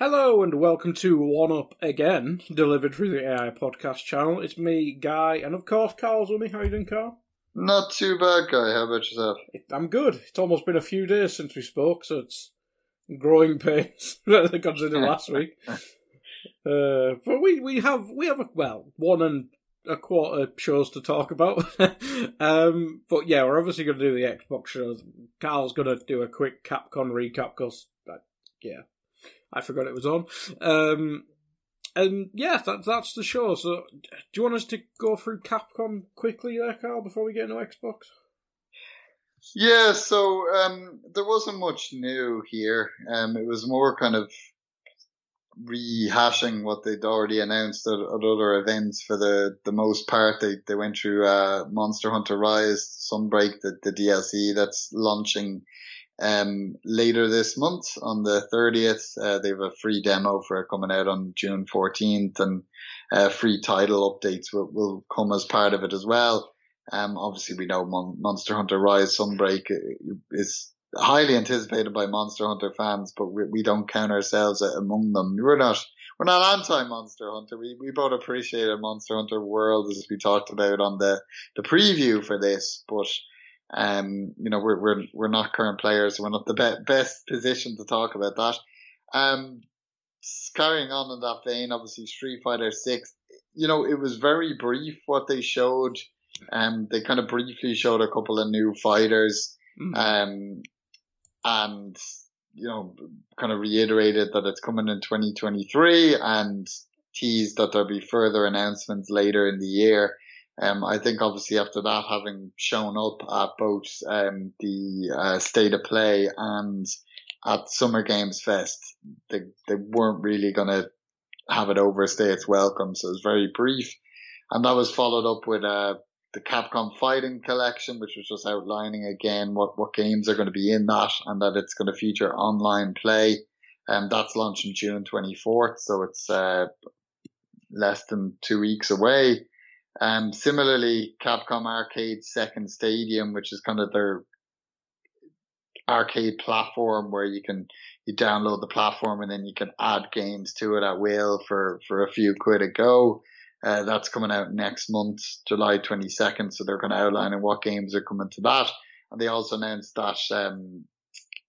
Hello and welcome to One Up Again, delivered through the AI podcast channel. It's me, Guy, and of course Carl's with me. How you doing, Carl? Not too bad, guy. How about yourself? I'm good. It's almost been a few days since we spoke, so it's growing pains considering last week. Uh, but we, we have we have a, well one and a quarter shows to talk about. um, but yeah, we're obviously going to do the Xbox shows. Carl's going to do a quick Capcom recap because yeah, I forgot it was on. Um, and yeah, that, that's the show. So, do you want us to go through Capcom quickly there, Carl, before we get into Xbox? Yeah, so um, there wasn't much new here. Um, it was more kind of rehashing what they'd already announced at, at other events for the, the most part. They, they went through uh, Monster Hunter Rise, Sunbreak, the, the DLC that's launching um, later this month on the 30th. Uh, they have a free demo for coming out on June 14th and uh, free title updates will, will come as part of it as well. Um, obviously we know Mon- Monster Hunter Rise Sunbreak is highly anticipated by Monster Hunter fans, but we, we don't count ourselves among them. We're not, we're not anti Monster Hunter. We, we both appreciate a Monster Hunter World as we talked about on the, the preview for this, but um, you know, we're, we're, we're not current players. We're not the be- best position to talk about that. Um, carrying on in that vein, obviously Street Fighter 6, you know, it was very brief what they showed. Um, they kind of briefly showed a couple of new fighters. Mm. Um, and, you know, kind of reiterated that it's coming in 2023 and teased that there'll be further announcements later in the year. Um, I think obviously after that having shown up at both um, the uh, State of Play and at Summer Games Fest, they they weren't really going to have it overstay its welcome. So it was very brief, and that was followed up with uh, the Capcom Fighting Collection, which was just outlining again what what games are going to be in that, and that it's going to feature online play. And um, that's launching June 24th, so it's uh, less than two weeks away. Um, similarly, Capcom Arcade Second Stadium, which is kind of their arcade platform where you can you download the platform and then you can add games to it at will for for a few quid a go. Uh, that's coming out next month, July 22nd. So they're going to outline what games are coming to that. And they also announced that um,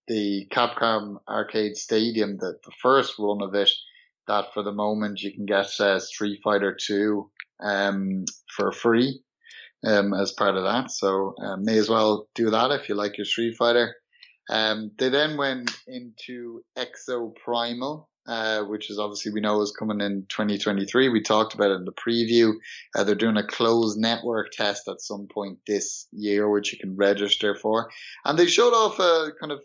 the Capcom Arcade Stadium, the, the first run of it, that for the moment you can get uh, Street Fighter 2 um, for free um, as part of that. So uh, may as well do that if you like your Street Fighter. Um, they then went into Exoprimal, uh, which is obviously we know is coming in 2023. We talked about it in the preview. Uh, they're doing a closed network test at some point this year, which you can register for. And they showed off a kind of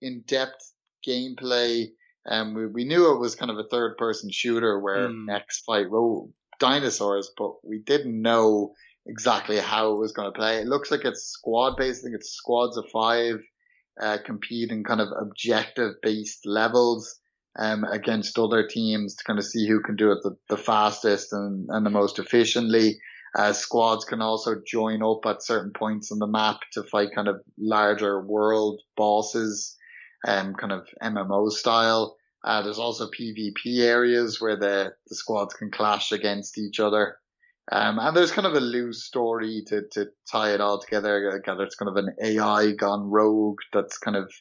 in-depth gameplay. Um, we, we knew it was kind of a third-person shooter where mm. X fight role dinosaurs, but we didn't know exactly how it was going to play. It looks like it's squad based. I think it's squads of five uh, compete in kind of objective based levels um, against other teams to kind of see who can do it the, the fastest and, and the most efficiently. Uh, squads can also join up at certain points on the map to fight kind of larger world bosses, um, kind of MMO style. Uh, there's also PvP areas where the, the squads can clash against each other. Um, and there's kind of a loose story to, to tie it all together. It's kind of an AI gone rogue that's kind of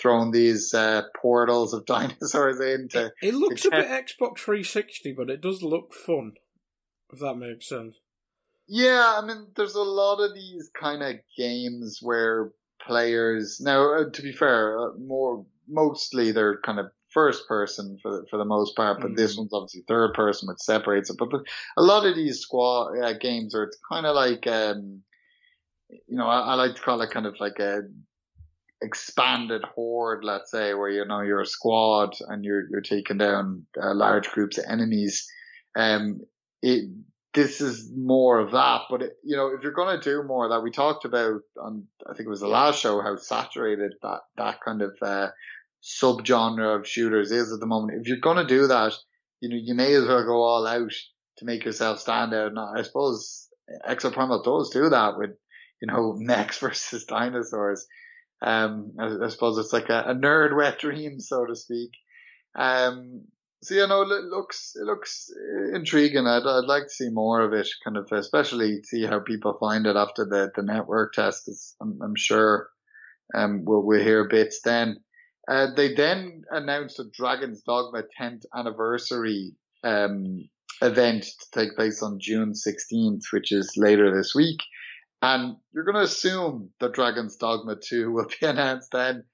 throwing these uh, portals of dinosaurs into. It looks a bit Xbox 360, but it does look fun. If that makes sense. Yeah, I mean, there's a lot of these kind of games where players now, uh, to be fair, uh, more mostly they're kind of first person for the, for the most part, but mm. this one's obviously third person, which separates it. But, but a lot of these squad uh, games are it's kind of like, um, you know, I, I, like to call it kind of like a expanded horde, let's say, where you know you're a squad and you're you're taking down uh, large groups of enemies. Um, it this is more of that, but it, you know, if you're going to do more of that, we talked about on I think it was the last show how saturated that that kind of uh, subgenre of shooters is at the moment. If you're going to do that, you know, you may as well go all out to make yourself stand out. And I suppose Exoprimal does do that with, you know, mechs versus dinosaurs. Um, I, I suppose it's like a, a, nerd wet dream, so to speak. Um, so you know, it looks it looks intriguing. I'd I'd like to see more of it, kind of, especially see how people find it after the the network test. Cause I'm, I'm sure, um, we'll we'll hear bits then. Uh, they then announced a Dragon's Dogma 10th anniversary um, event to take place on June 16th, which is later this week. And you're going to assume that Dragon's Dogma 2 will be announced then,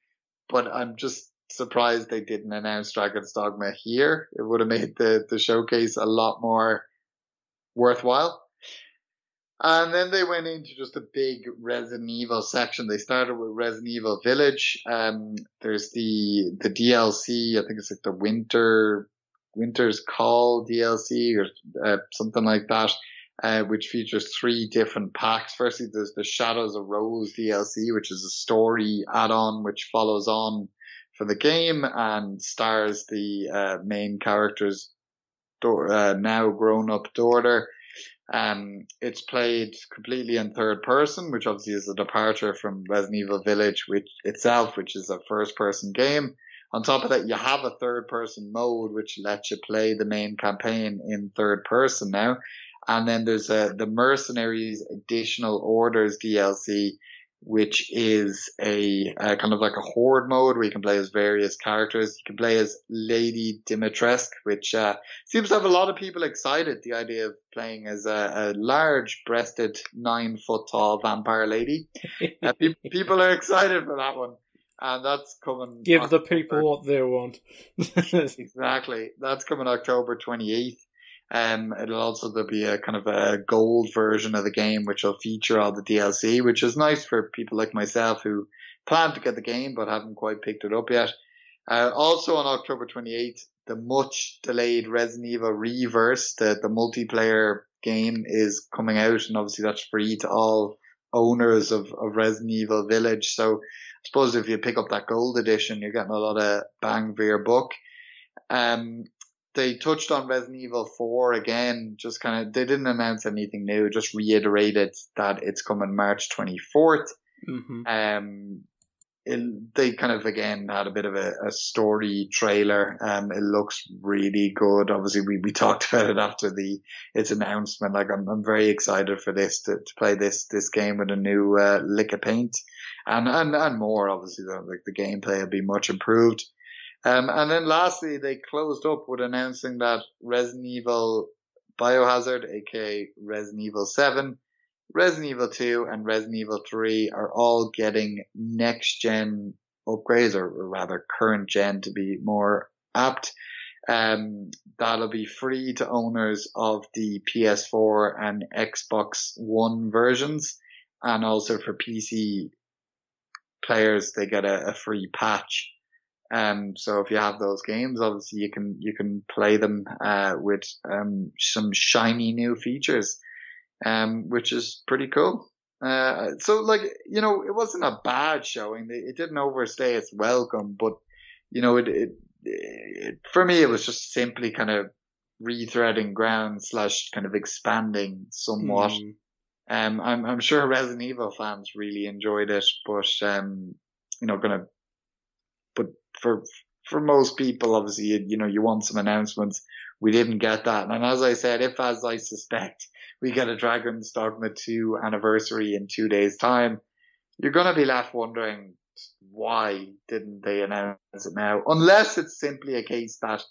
but I'm just surprised they didn't announce Dragon's Dogma here. It would have made the, the showcase a lot more worthwhile. And then they went into just a big Resident Evil section. They started with Resident Evil Village. Um, there's the the DLC. I think it's like the Winter Winter's Call DLC or uh, something like that, uh, which features three different packs. Firstly, there's the Shadows of Rose DLC, which is a story add-on which follows on for the game and stars the uh, main character's uh, now grown-up daughter. Um, it's played completely in third person, which obviously is a departure from Resident Evil Village, which itself, which is a first person game. On top of that, you have a third person mode, which lets you play the main campaign in third person now. And then there's a, the Mercenaries Additional Orders DLC, which is a, kind of like a horde mode where you can play as various characters. You can play as Lady Dimitrescu, which uh, seems to have a lot of people excited. The idea of playing as a, a large-breasted, nine-foot-tall vampire lady. uh, pe- people are excited for that one. And that's coming. Give October. the people what they want. exactly. That's coming October 28th. Um, it'll also there'll be a kind of a gold version of the game which will feature all the DLC, which is nice for people like myself who plan to get the game but haven't quite picked it up yet. Uh, also on October 28th, the much delayed Resident Evil Re:Verse, the, the multiplayer game is coming out and obviously that's free to all owners of, of Resident Evil Village. So I suppose if you pick up that gold edition, you're getting a lot of bang for your buck. Um, they touched on Resident Evil 4 again, just kind of, they didn't announce anything new, just reiterated that it's coming March 24th. Mm-hmm. Um, it, they kind of again had a bit of a, a story trailer. Um, it looks really good. Obviously, we, we talked about it after the its announcement. Like, I'm I'm very excited for this to, to play this this game with a new uh, lick of paint, and and and more. Obviously, the, like the gameplay will be much improved. Um, and then lastly, they closed up with announcing that Resident Evil Biohazard, aka Resident Evil 7, Resident Evil 2, and Resident Evil 3 are all getting next gen upgrades, or rather current gen to be more apt. Um, that'll be free to owners of the PS4 and Xbox One versions, and also for PC players, they get a, a free patch. Um, so if you have those games, obviously you can you can play them uh, with um, some shiny new features, um, which is pretty cool. Uh, so like you know, it wasn't a bad showing. It didn't overstay its welcome, but you know, it, it, it for me it was just simply kind of rethreading ground slash kind of expanding somewhat. Mm. Um, I'm I'm sure Resident Evil fans really enjoyed it, but um, you know, gonna for for most people, obviously, you, you know, you want some announcements. We didn't get that. And as I said, if as I suspect, we get a Dragon's Dogma 2 anniversary in two days time, you're going to be left wondering, why didn't they announce it now? Unless it's simply a case that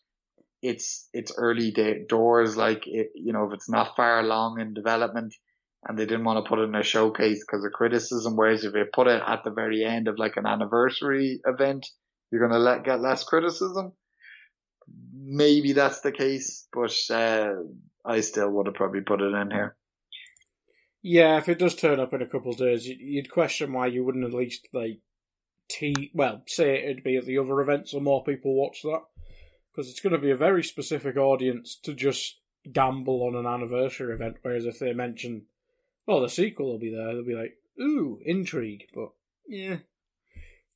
it's it's early day doors, like it, you know, if it's not far along in development, and they didn't want to put it in a showcase because of criticism. Whereas if they put it at the very end of like an anniversary event, you're gonna let get less criticism. Maybe that's the case, but uh, I still would have probably put it in here. Yeah, if it does turn up in a couple of days, you'd question why you wouldn't at least like t well say it'd be at the other events so more people watch that because it's going to be a very specific audience to just gamble on an anniversary event. Whereas if they mention, well, the sequel will be there, they'll be like, ooh, intrigue. But yeah,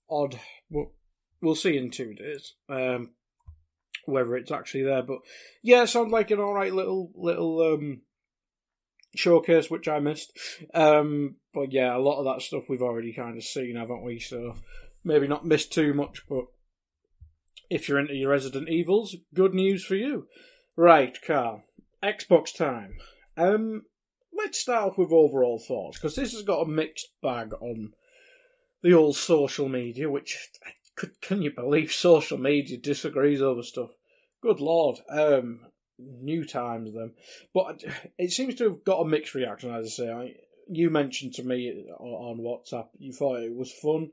odd. But we'll see in two days. Um, whether it's actually there, but yeah, sounds like an all right little little um showcase which I missed. Um, but yeah, a lot of that stuff we've already kind of seen, haven't we? So maybe not missed too much, but if you're into your Resident Evils, good news for you. Right, Carl. Xbox time. Um, let's start off with overall thoughts because this has got a mixed bag on the old social media. Which could, can you believe social media disagrees over stuff? Good lord. Um, new times then. But it seems to have got a mixed reaction, as I say. I, you mentioned to me on WhatsApp you thought it was fun.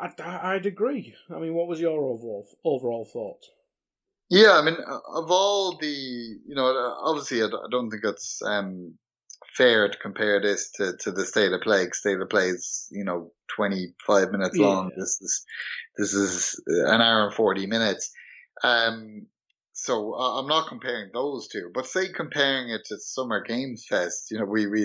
I, would agree. I mean, what was your overall overall thought? Yeah, I mean, of all the, you know, obviously, I don't think it's um, fair to compare this to, to the state of play. State of play is, you know, twenty five minutes yeah. long. This is this is an hour and forty minutes. Um, so I'm not comparing those two, but say comparing it to Summer Games Fest, you know, we, we,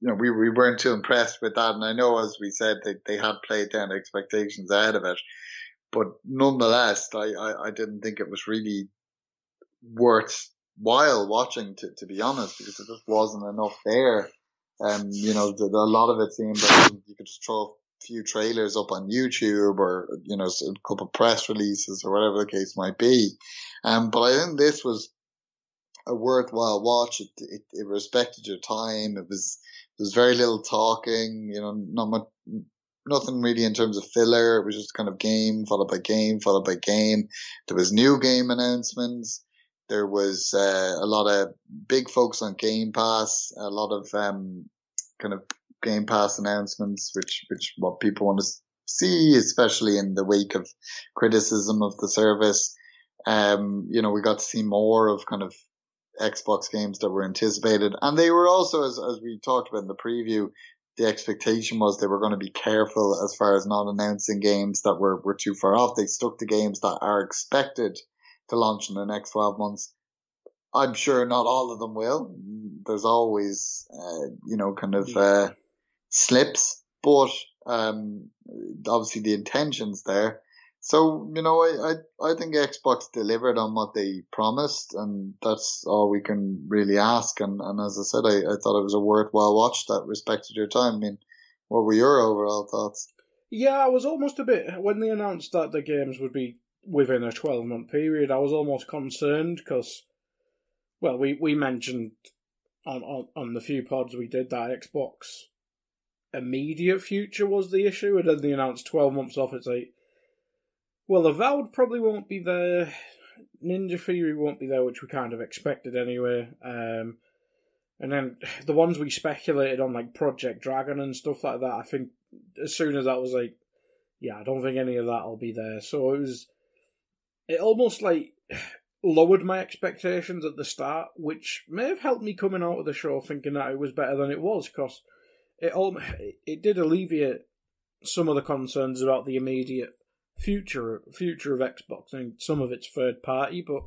you know, we, we weren't too impressed with that. And I know, as we said, they, they had played down expectations ahead of it, but nonetheless, I, I, I didn't think it was really worthwhile watching to, to be honest, because it just wasn't enough there. Um, you know, the, the, a lot of it seemed like you could just throw a few trailers up on YouTube or, you know, a couple of press releases or whatever the case might be. Um, but I think this was a worthwhile watch. It, it, it respected your time. It was, there was very little talking, you know, not much, nothing really in terms of filler. It was just kind of game followed by game followed by game. There was new game announcements. There was uh, a lot of big focus on Game Pass, a lot of um, kind of Game Pass announcements, which which what people want to see, especially in the wake of criticism of the service. Um, you know, we got to see more of kind of Xbox games that were anticipated. And they were also, as, as we talked about in the preview, the expectation was they were going to be careful as far as not announcing games that were, were too far off. They stuck to games that are expected to launch in the next 12 months. I'm sure not all of them will. There's always, uh, you know, kind of, uh, slips, but, um, obviously the intention's there. So, you know, I, I, I think Xbox delivered on what they promised and that's all we can really ask. And, and as I said, I, I thought it was a worthwhile watch that respected your time. I mean, what were your overall thoughts? Yeah, I was almost a bit, when they announced that the games would be within a 12 month period, I was almost concerned because, well, we, we mentioned on, on, on the few pods we did that Xbox immediate future was the issue, and then they announced 12 months off. It's like, well, Avowed probably won't be there. Ninja Theory won't be there, which we kind of expected anyway. Um, and then the ones we speculated on, like Project Dragon and stuff like that, I think as soon as that was like, yeah, I don't think any of that will be there. So it was, it almost like lowered my expectations at the start, which may have helped me coming out of the show thinking that it was better than it was, because it all it did alleviate some of the concerns about the immediate future future of Xbox. and some of it's third party, but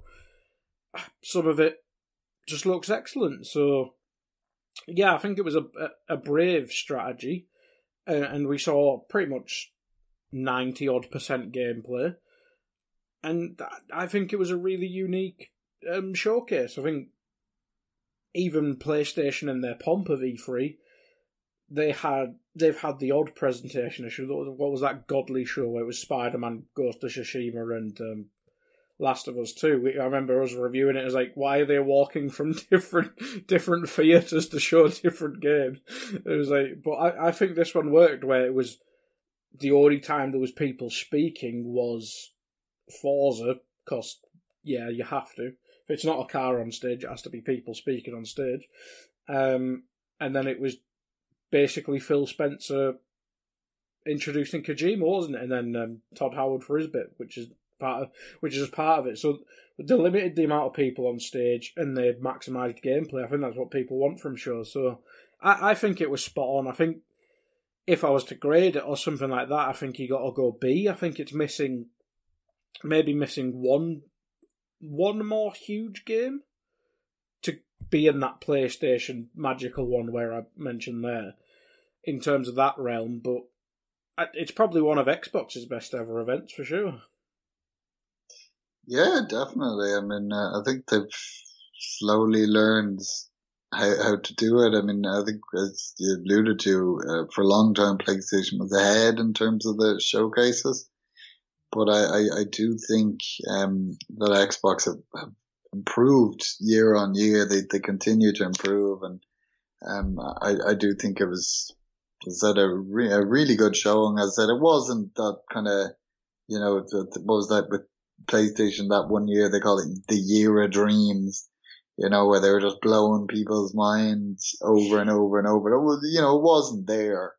some of it just looks excellent. So, yeah, I think it was a a, brave strategy, and we saw pretty much ninety odd percent gameplay, and I think it was a really unique um, showcase. I think even PlayStation and their pomp of E3 they had they've had the odd presentation issue. What was that godly show where it was Spider Man, Ghost of Tsushima, and um, Last of Us Two? I remember us reviewing it. It was like, why are they walking from different different theaters to show different games? It was like, but I, I think this one worked where it was the only time there was people speaking was Forza, because yeah, you have to. If it's not a car on stage, it has to be people speaking on stage. Um, and then it was basically Phil Spencer introducing Kojima, wasn't it? And then um, Todd Howard for his bit, which is part of which is part of it. So they limited the amount of people on stage and they maximised gameplay. I think that's what people want from shows. So I, I think it was spot on. I think if I was to grade it or something like that, I think you got to go B. I think it's missing, maybe missing one, one more huge game to be in that PlayStation magical one where I mentioned there, in terms of that realm. But it's probably one of Xbox's best ever events for sure. Yeah, definitely. I mean, uh, I think they've slowly learned how, how to do it. I mean, I think as you alluded to, uh, for a long time, PlayStation was ahead in terms of the showcases. But I, I, I do think um, that Xbox have, have, improved year on year. They they continue to improve, and um, I, I do think it was was that a, re- a really good showing. As I said, it wasn't that kind of you know the, what was that with PlayStation that one year they call it the year of dreams you know, where they were just blowing people's minds over and over and over. It was, you know, it wasn't there,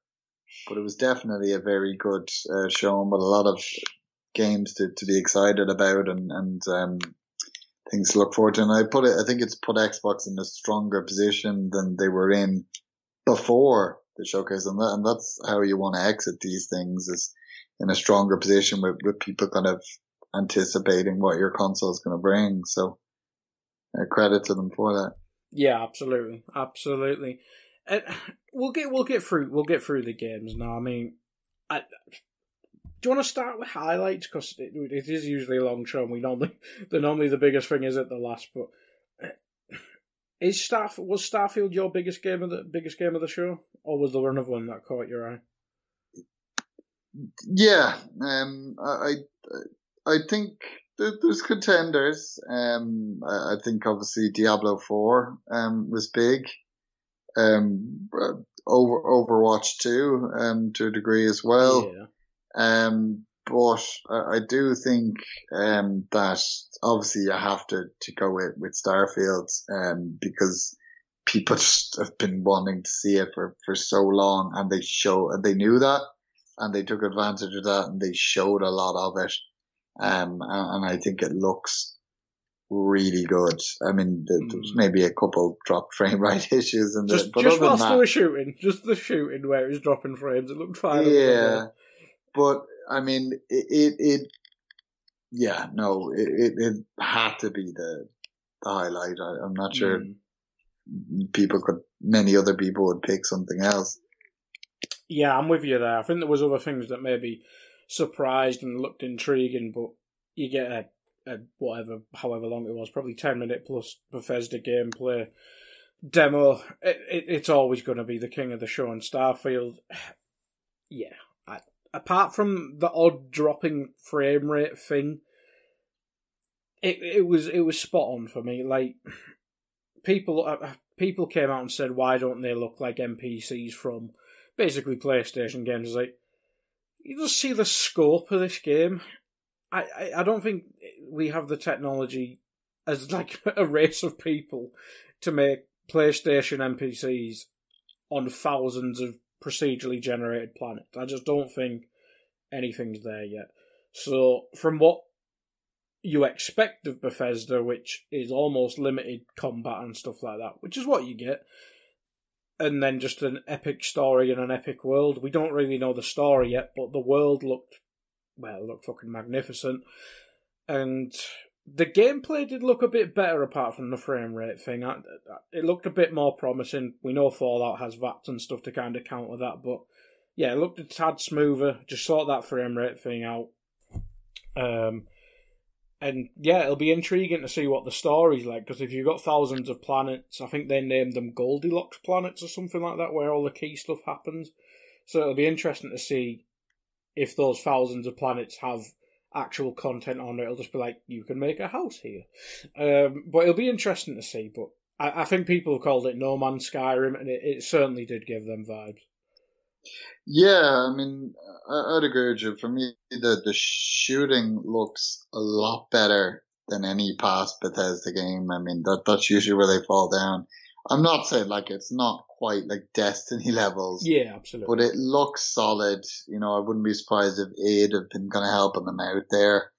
but it was definitely a very good uh, showing with a lot of games to, to be excited about and, and, um, things to look forward to. And I put it, I think it's put Xbox in a stronger position than they were in before the showcase. And, that, and that's how you want to exit these things is in a stronger position with, with people kind of anticipating what your console is going to bring. So, uh, credit to them for that. Yeah, absolutely, absolutely. We'll get we'll get through we'll get through the games now. I mean, I, do you want to start with highlights because it, it is usually a long show. and We normally the normally the biggest thing is at the last, but. Uh, is Starf was Starfield your biggest game of the biggest game of the show, or was there another one that caught your eye? Yeah, um, I, I think there's contenders. Um, I, think obviously Diablo Four um was big. Um, over Overwatch Two um to a degree as well. Yeah. Um, but I, I do think um that obviously you have to to go with with Starfield um because people just have been wanting to see it for for so long and they show and they knew that and they took advantage of that and they showed a lot of it. Um, and, I think it looks really good. I mean, there's mm. maybe a couple drop frame rate issues in just, but just whilst that, they were shooting, just the shooting where it was dropping frames, it looked fine. Yeah, but I mean, it, it, it yeah, no, it, it, it, had to be the, the highlight. I, am not sure mm. people could, many other people would pick something else. Yeah, I'm with you there. I think there was other things that maybe surprised and looked intriguing, but you get a, a whatever, however long it was, probably 10 minute plus Bethesda gameplay demo. It, it, it's always going to be the king of the show in Starfield. Yeah. Apart from the odd dropping frame rate thing, it it was it was spot on for me. Like people uh, people came out and said, "Why don't they look like NPCs from basically PlayStation games?" Like you just see the scope of this game. I, I, I don't think we have the technology as like a race of people to make PlayStation NPCs on thousands of procedurally generated planet. I just don't think anything's there yet. So, from what you expect of Bethesda, which is almost limited combat and stuff like that, which is what you get, and then just an epic story and an epic world. We don't really know the story yet, but the world looked well, looked fucking magnificent. And the gameplay did look a bit better apart from the frame rate thing. It looked a bit more promising. We know Fallout has VATs and stuff to kind of counter that, but yeah, it looked a tad smoother. Just sort that frame rate thing out. Um, and yeah, it'll be intriguing to see what the story's like because if you've got thousands of planets, I think they named them Goldilocks planets or something like that, where all the key stuff happens. So it'll be interesting to see if those thousands of planets have actual content on it. It'll just be like you can make a house here, um, but it'll be interesting to see. But I, I, think people have called it No Man's Skyrim, and it, it certainly did give them vibes. Yeah, I mean, I, would agree with you. For me, the the shooting looks a lot better than any past Bethesda game. I mean, that that's usually where they fall down. I'm not saying like it's not quite like Destiny levels. Yeah, absolutely. But it looks solid. You know, I wouldn't be surprised if id have been kind of helping them out there.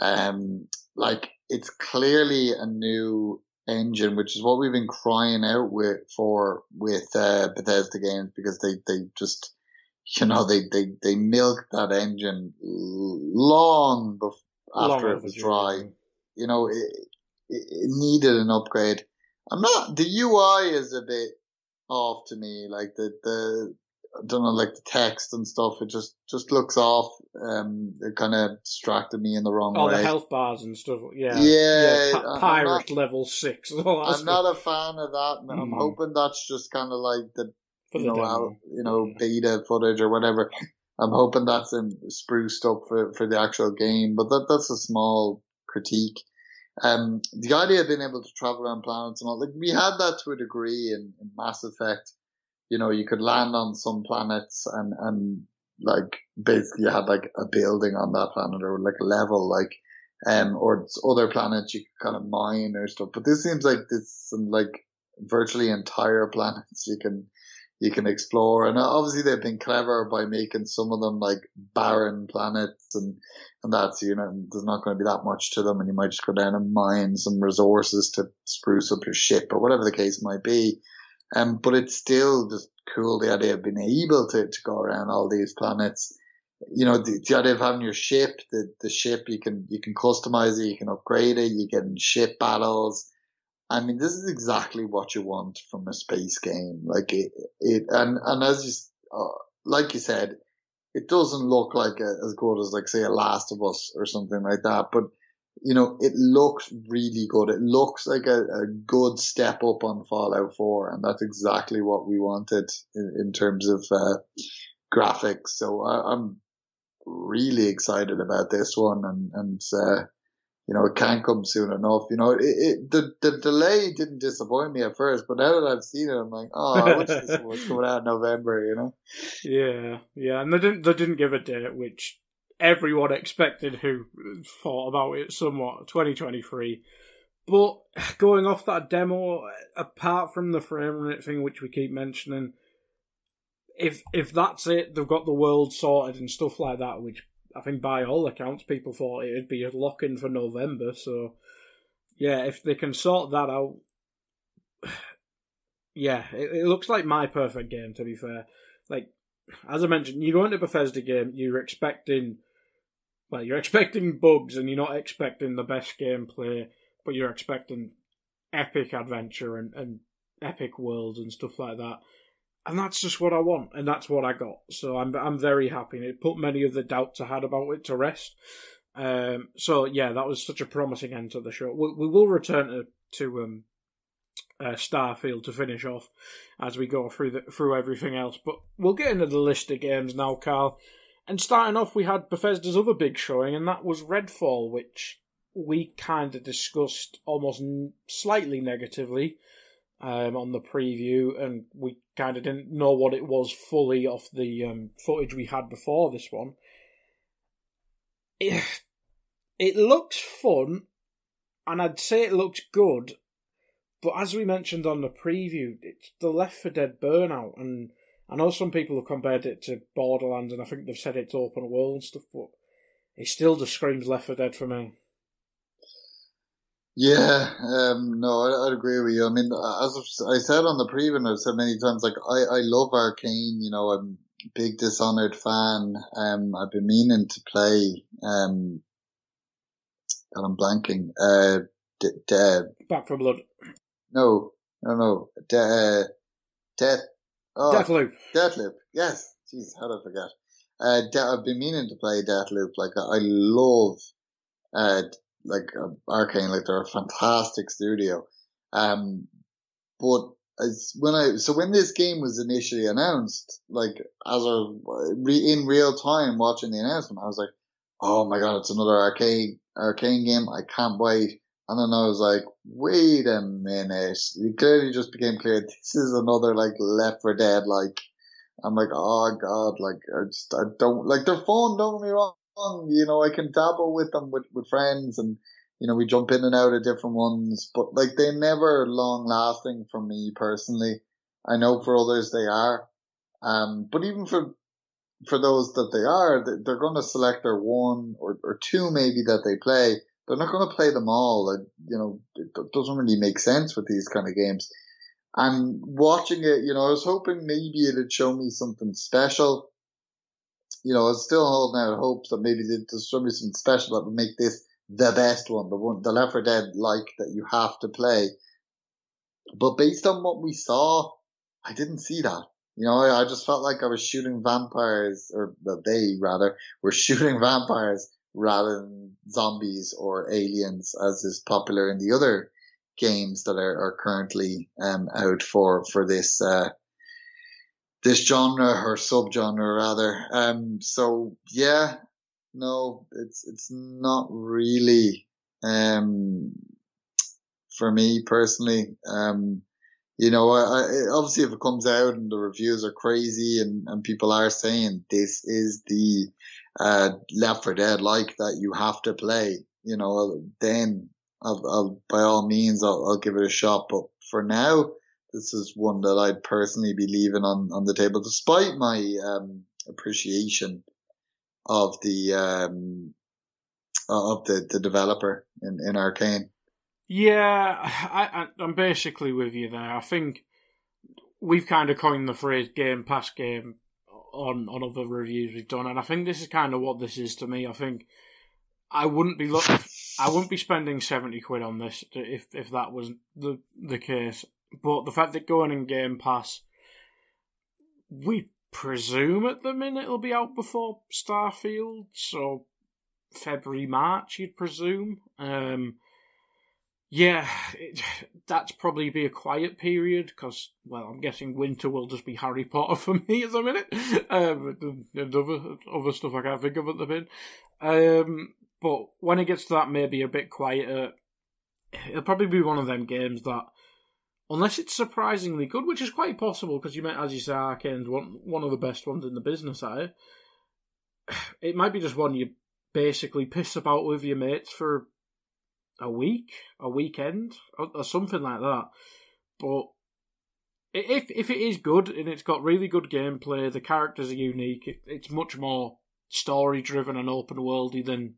Um, like it's clearly a new engine, which is what we've been crying out with for with uh, Bethesda games because they they just you know they they they milk that engine long before after long it was dry. You know, it, it needed an upgrade. I'm not. The UI is a bit off to me. Like the the I don't know, like the text and stuff. It just just looks off. Um, it kind of distracted me in the wrong oh, way. Oh, the health bars and stuff. Yeah, yeah. yeah pirate not, level six. I'm stuff. not a fan of that. I'm mm. hoping that's just kind of like the you know out, you know beta footage or whatever. I'm hoping that's in, spruced up for for the actual game. But that that's a small critique. Um, the idea of being able to travel around planets and all, like we had that to a degree in, in Mass Effect. You know, you could land on some planets and, and like basically you had like a building on that planet or like a level, like, um, or other planets you could kind of mine or stuff. But this seems like this some like virtually entire planets you can you can explore. And obviously they've been clever by making some of them like barren planets and, and that's, you know, there's not going to be that much to them and you might just go down and mine some resources to spruce up your ship or whatever the case might be. Um, but it's still just cool the idea of being able to, to go around all these planets. You know, the, the idea of having your ship, the, the ship, you can, you can customize it, you can upgrade it, you get in ship battles I mean, this is exactly what you want from a space game. Like it, it and, and as you, uh, like you said, it doesn't look like a, as good as like say a Last of Us or something like that, but you know, it looks really good. It looks like a, a good step up on Fallout 4, and that's exactly what we wanted in, in terms of uh, graphics. So I, am really excited about this one, and and uh, you know, it can't come soon enough. You know, it, it, the the delay didn't disappoint me at first, but now that I've seen it, I'm like, oh, I wish this was coming out in November. You know? Yeah, yeah, and they didn't they didn't give a date, which everyone expected who thought about it somewhat. 2023. But going off that demo, apart from the frame rate thing, which we keep mentioning, if if that's it, they've got the world sorted and stuff like that, which I think by all accounts, people thought it'd be a lock in for November. So, yeah, if they can sort that out, yeah, it, it, looks like my perfect game. To be fair, like as I mentioned, you go into Bethesda game, you're expecting, well, you're expecting bugs, and you're not expecting the best gameplay, but you're expecting epic adventure and, and epic worlds and stuff like that and that's just what I want, and that's what I got. So I'm I'm very happy. And it put many of the doubts I had about it to rest. Um, so yeah, that was such a promising end to the show. We, we will return to to um, uh, Starfield to finish off as we go through the, through everything else. But we'll get into the list of games now, Carl. And starting off, we had Bethesda's other big showing, and that was Redfall, which we kind of discussed almost slightly negatively um, on the preview, and we kind of didn't know what it was fully off the um, footage we had before this one. It, it looks fun, and I'd say it looks good, but as we mentioned on the preview, it's the Left 4 Dead burnout, and I know some people have compared it to Borderlands, and I think they've said it's open world and stuff, but it still just screams Left 4 Dead for me. Yeah, um, no, I, would agree with you. I mean, as I said on the preview, and I've said many times, like I, I love Arkane. You know, I'm a big Dishonored fan. Um, I've been meaning to play. Um, and I'm blanking. Uh, d- d- Back 4 Blood. No, no, no. De- uh, Death. Oh, Deathloop. Deathloop. Yes. Jeez, how did I forget? Uh, De- I've been meaning to play Deathloop. Like I love uh, like uh, Arkane, like they're a fantastic studio. Um, but as when I so when this game was initially announced, like as a in real time watching the announcement, I was like, "Oh my god, it's another Arkane Arkane game! I can't wait!" And then I was like, "Wait a minute!" It clearly just became clear this is another like Left 4 Dead like I'm like, oh god, like I just I don't like they're fun. Don't get me wrong. You know, I can dabble with them with with friends, and you know we jump in and out of different ones, but like they're never long lasting for me personally. I know for others they are, um, but even for for those that they are, they're going to select their one or, or two maybe that they play. They're not going to play them all. Like, you know, it doesn't really make sense with these kind of games. And watching it, you know, I was hoping maybe it'd show me something special. You know, I was still holding out hopes that maybe show something special that would make this the best one, the one, the Left 4 Dead like that you have to play. But based on what we saw, I didn't see that. You know, I just felt like I was shooting vampires, or well, they rather were shooting vampires rather than zombies or aliens, as is popular in the other games that are, are currently um, out for for this uh, this genre or subgenre rather. Um, so yeah, no, it's it's not really um, for me personally. Um, you know, I, I, obviously if it comes out and the reviews are crazy and, and people are saying this is the uh, Left 4 Dead like that you have to play, you know, then I'll, I'll by all means I'll, I'll give it a shot. But for now, this is one that I'd personally be leaving on, on the table, despite my um, appreciation of the um, of the, the developer in, in Arkane. Yeah, I, I, am basically with you there. I think we've kind of coined the phrase "game pass game" on on other reviews we've done, and I think this is kind of what this is to me. I think I wouldn't be look, I wouldn't be spending seventy quid on this if if that was the the case. But the fact that going in Game Pass, we presume at the minute it'll be out before Starfield, so February March, you'd presume. Um, yeah, it, that's probably be a quiet period because, well, I'm guessing winter will just be Harry Potter for me at the minute, um, and other other stuff I can't think of at the minute. Um, but when it gets to that, maybe a bit quieter. It'll probably be one of them games that, unless it's surprisingly good, which is quite possible because you might, as you say, Arkane's one one of the best ones in the business. Eh? I, it might be just one you basically piss about with your mates for a week, a weekend, or, or something like that. But if if it is good and it's got really good gameplay, the characters are unique. It, it's much more story driven and open worldy than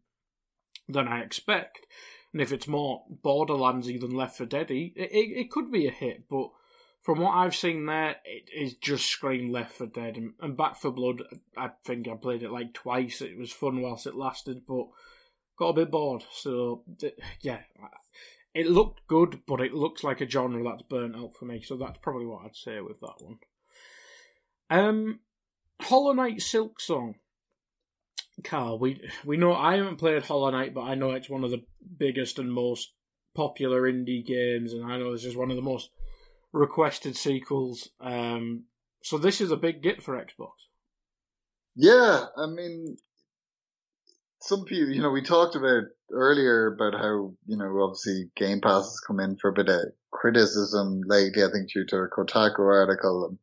than I expect. And if it's more Borderlandsy than Left 4 Deady, it, it, it could be a hit. But from what I've seen there, it is just scream Left 4 Dead and, and Back 4 Blood. I think I played it like twice. It was fun whilst it lasted, but got a bit bored. So yeah, it looked good, but it looks like a genre that's burnt out for me. So that's probably what I'd say with that one. Um, Hollow Knight Silksong. Carl, we we know I haven't played Hollow Knight, but I know it's one of the biggest and most popular indie games, and I know this is one of the most requested sequels. Um, so this is a big get for Xbox. Yeah, I mean, some people, you know, we talked about earlier about how, you know, obviously Game Pass has come in for a bit of criticism lately, I think due to a Kotaku article and,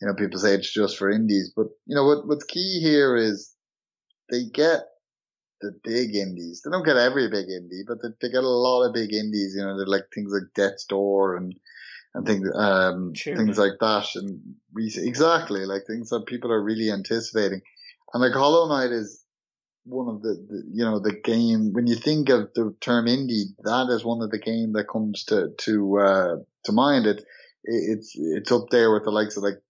you know, people say it's just for indies, but, you know, what, what's key here is they get the big indies. They don't get every big indie, but they, they get a lot of big indies, you know, they're like things like Death's Door and, and things, um, things like that. And exactly, like things that people are really anticipating. And like Hollow Knight is, one of the, the, you know the game when you think of the term indie that is one of the game that comes to to uh to mind it it's it's up there with the likes of like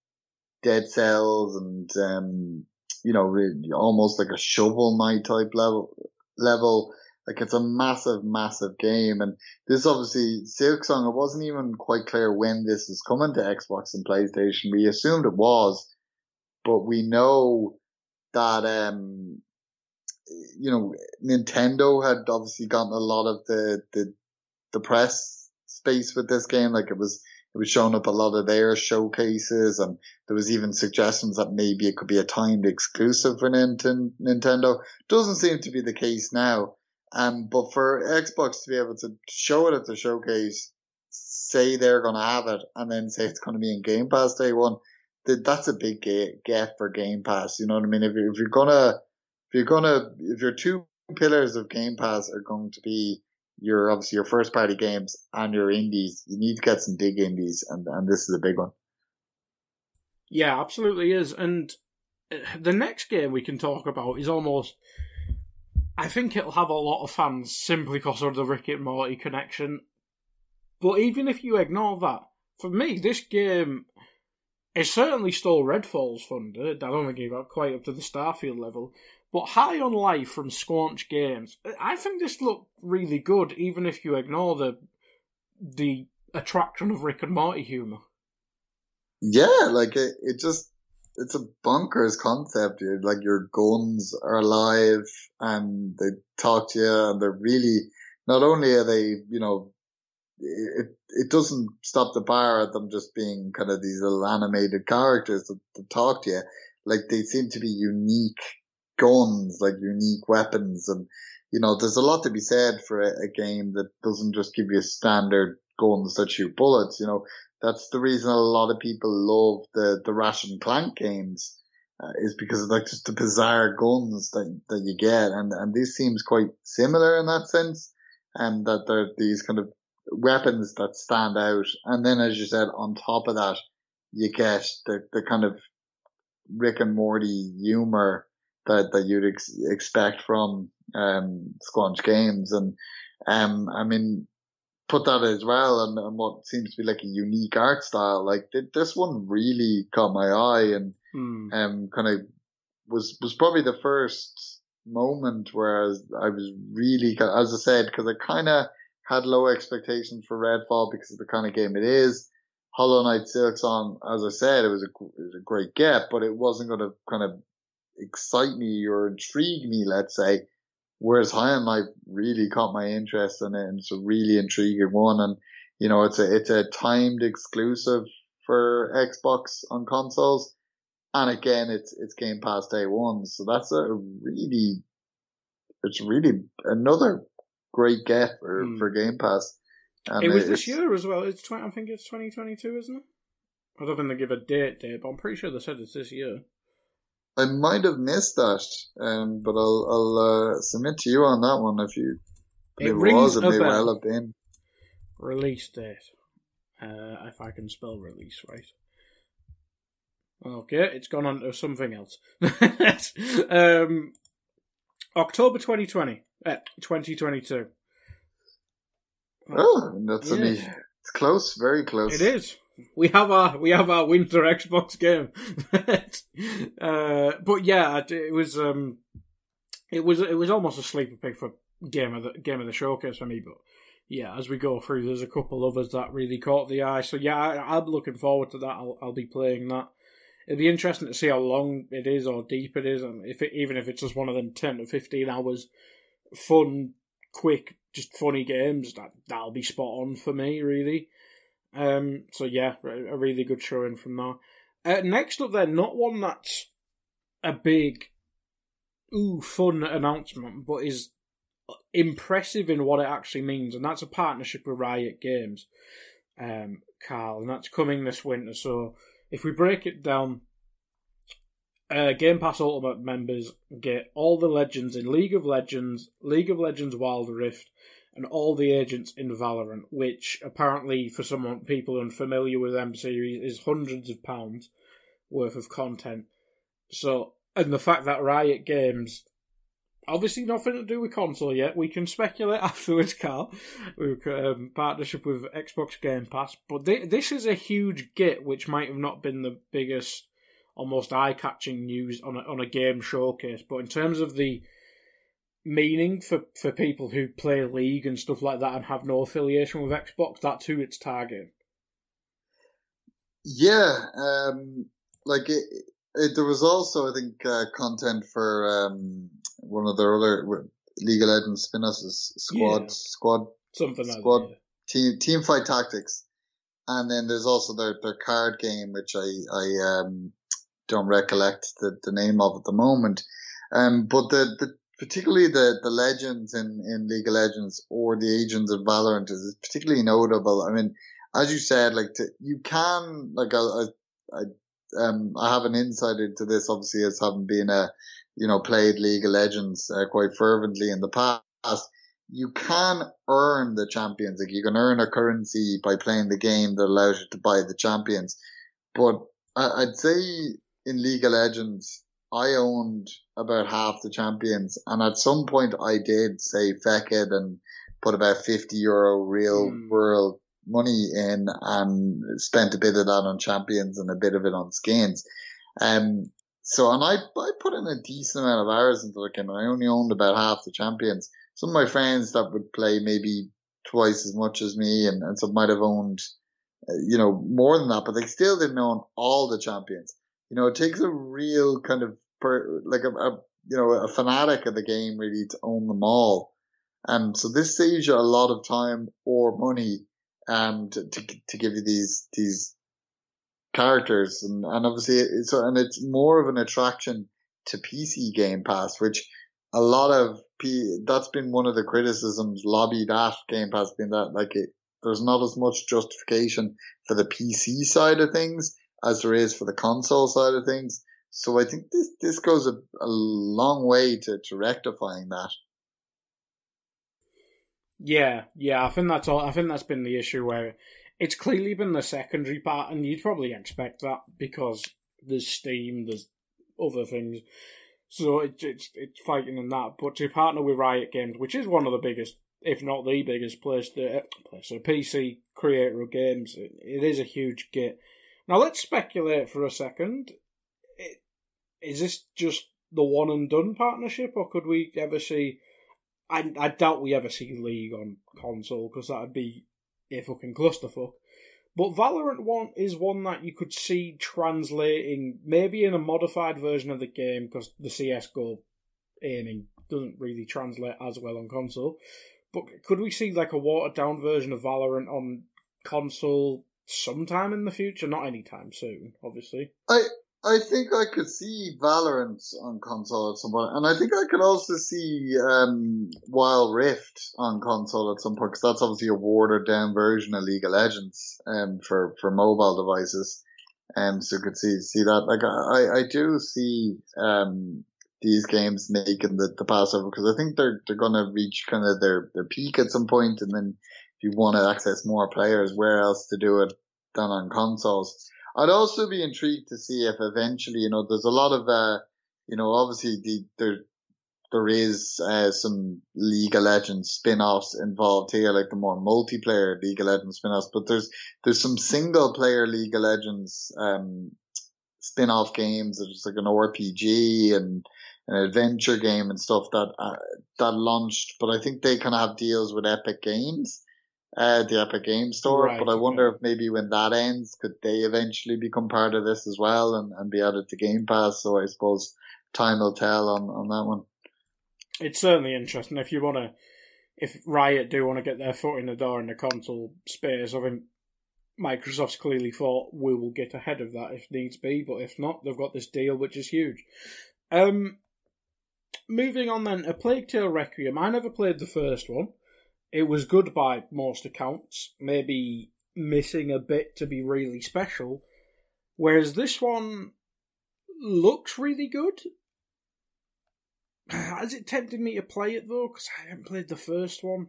dead cells and um you know almost like a shovel knight type level level. Like it's a massive massive game. And this obviously Silksong it wasn't even quite clear when this is coming to Xbox and PlayStation. We assumed it was but we know that um you know, Nintendo had obviously gotten a lot of the, the, the press space with this game. Like it was, it was showing up a lot of their showcases and there was even suggestions that maybe it could be a timed exclusive for Nintendo. Doesn't seem to be the case now. Um, but for Xbox to be able to show it at the showcase, say they're going to have it and then say it's going to be in Game Pass day one, that's a big get for Game Pass. You know what I mean? If you're, if you're gonna, if you're gonna, if your two pillars of Game Pass are going to be your obviously your first party games and your indies, you need to get some big indies, and and this is a big one. Yeah, absolutely is. And uh, the next game we can talk about is almost. I think it'll have a lot of fans simply because of the Rick and Morty connection. But even if you ignore that, for me, this game is certainly still Redfall's funded. I don't think it got quite up to the Starfield level. But High on Life from Squanch Games, I think this looked really good, even if you ignore the the attraction of Rick and Morty humor. Yeah, like it, it just it's a bonkers concept. Dude. Like your guns are alive and they talk to you, and they're really not only are they you know it it doesn't stop the bar at them just being kind of these little animated characters that, that talk to you. Like they seem to be unique guns, like unique weapons, and you know, there's a lot to be said for a, a game that doesn't just give you standard guns that shoot bullets. You know, that's the reason a lot of people love the the Ratchet and Clank games. Uh, is because of like just the bizarre guns that that you get, and and this seems quite similar in that sense, and that there are these kind of weapons that stand out. And then, as you said, on top of that, you get the, the kind of Rick and Morty humor that, that you'd ex- expect from, um, Squanch Games. And, um, I mean, put that as well and, and what seems to be like a unique art style. Like this one really caught my eye and, mm. um, kind of was, was probably the first moment where I was, I was really, as I said, cause I kind of, had low expectations for Redfall because of the kind of game it is. Hollow Knight Silksong, as I said, it was a, it was a great get, but it wasn't going to kind of excite me or intrigue me, let's say. Whereas High on Life really caught my interest in it and it's a really intriguing one. And, you know, it's a, it's a timed exclusive for Xbox on consoles. And again, it's, it's Game Pass day one. So that's a really, it's really another great get for, mm. for Game Pass. And it was this year as well. It's 20, I think it's 2022, isn't it? I don't think they give a date date, but I'm pretty sure they said it's this year. I might have missed that, um, but I'll I'll uh, submit to you on that one if you. It, it was, it may well have been. Release date. Uh, if I can spell release right. Okay, it's gone on to something else. um, October 2020. Uh, 2022. Oh, that's yes. only it's close, very close. It is. We have our we have our winter Xbox game. uh, but yeah, it was um, it was it was almost a sleeper pick for game of the game of the showcase for me. But yeah, as we go through, there's a couple others that really caught the eye. So yeah, I, am looking forward to that. I'll, I'll be playing that. It'd be interesting to see how long it is or deep it is, and if it, even if it's just one of them ten to fifteen hours fun, quick, just funny games, that that'll be spot on for me, really. Um, so yeah, a really good showing from there. Uh, next up, then, not one that's a big, ooh, fun announcement, but is impressive in what it actually means, and that's a partnership with Riot Games, um, Carl, and that's coming this winter. So if we break it down, uh, Game Pass Ultimate members get all the legends in League of Legends, League of Legends Wild Rift, and all the agents in Valorant, which apparently for some people unfamiliar with M series is hundreds of pounds worth of content. So, and the fact that Riot Games, obviously nothing to do with console yet, we can speculate afterwards, Carl, with um, partnership with Xbox Game Pass, but th- this is a huge get, which might have not been the biggest almost eye-catching news on a, on a game showcase. But in terms of the meaning for, for people who play League and stuff like that and have no affiliation with Xbox, that's who it's targeting. Yeah, um, like it, it, there was also, I think, uh, content for um, one of their other League of Legends spin-offs, Squad, yeah. Squad, something Squad, like team, team fight tactics, and then there's also their their card game, which I I um don't recollect the, the name of at the moment. Um, but the, the particularly the, the legends in, in League of Legends or the agents of Valorant is particularly notable. I mean, as you said, like to, you can like I, I, um, I have an insight into this, obviously, as having been a, you know, played League of Legends uh, quite fervently in the past. You can earn the champions. Like you can earn a currency by playing the game that allows you to buy the champions. But I, I'd say in League of Legends, I owned about half the champions, and at some point I did say feck it and put about 50 euro real mm. world money in and spent a bit of that on champions and a bit of it on skins. Um, so, and I, I put in a decent amount of hours into the game and I only owned about half the champions. Some of my friends that would play maybe twice as much as me and, and some might have owned, uh, you know, more than that, but they still didn't own all the champions. You know, it takes a real kind of, per, like a, a you know, a fanatic of the game really to own them all. And so this saves you a lot of time or money um, to, to, to give you these, these characters. And, and obviously it's, and it's more of an attraction to PC Game Pass, which a lot of P, that's been one of the criticisms lobbied at Game Pass being that like it, there's not as much justification for the PC side of things as there is for the console side of things. So I think this, this goes a, a long way to, to rectifying that. Yeah, yeah, I think that's all. I think that's been the issue where it's clearly been the secondary part, and you'd probably expect that because there's Steam, there's other things, so it, it's it's fighting in that. But to partner with Riot Games, which is one of the biggest, if not the biggest place to place uh, a PC creator of games, it, it is a huge get. Now let's speculate for a second. Is this just the one and done partnership, or could we ever see? I, I doubt we ever see League on console because that'd be a fucking clusterfuck. But Valorant one is one that you could see translating maybe in a modified version of the game because the CS:GO aiming doesn't really translate as well on console. But could we see like a watered down version of Valorant on console sometime in the future? Not anytime soon, obviously. I I think I could see Valorant on console at some point, and I think I could also see um, Wild Rift on console at some point because that's obviously a watered down version of League of Legends um, for for mobile devices. Um, so you could see see that. Like I I do see um these games making the the passover because I think they're they're gonna reach kind of their their peak at some point, and then you want to access more players, where else to do it than on consoles? I'd also be intrigued to see if eventually, you know, there's a lot of, uh, you know, obviously the, there, there is, uh, some League of Legends spin-offs involved here, like the more multiplayer League of Legends spin-offs, but there's, there's some single player League of Legends, um, spin-off games, there's like an RPG and, an adventure game and stuff that uh, that launched, but I think they kind of have deals with Epic Games uh, the Epic Game Store. Right, but I wonder if maybe when that ends, could they eventually become part of this as well and, and be added to Game Pass? So I suppose time will tell on, on that one. It's certainly interesting. If you want to, if Riot do want to get their foot in the door in the console space, I think Microsoft's clearly thought we will get ahead of that if needs be, but if not, they've got this deal which is huge. Um, moving on then, A Plague Tale Requiem. I never played the first one it was good by most accounts, maybe missing a bit to be really special. Whereas this one looks really good. Has it tempted me to play it though? Because I haven't played the first one.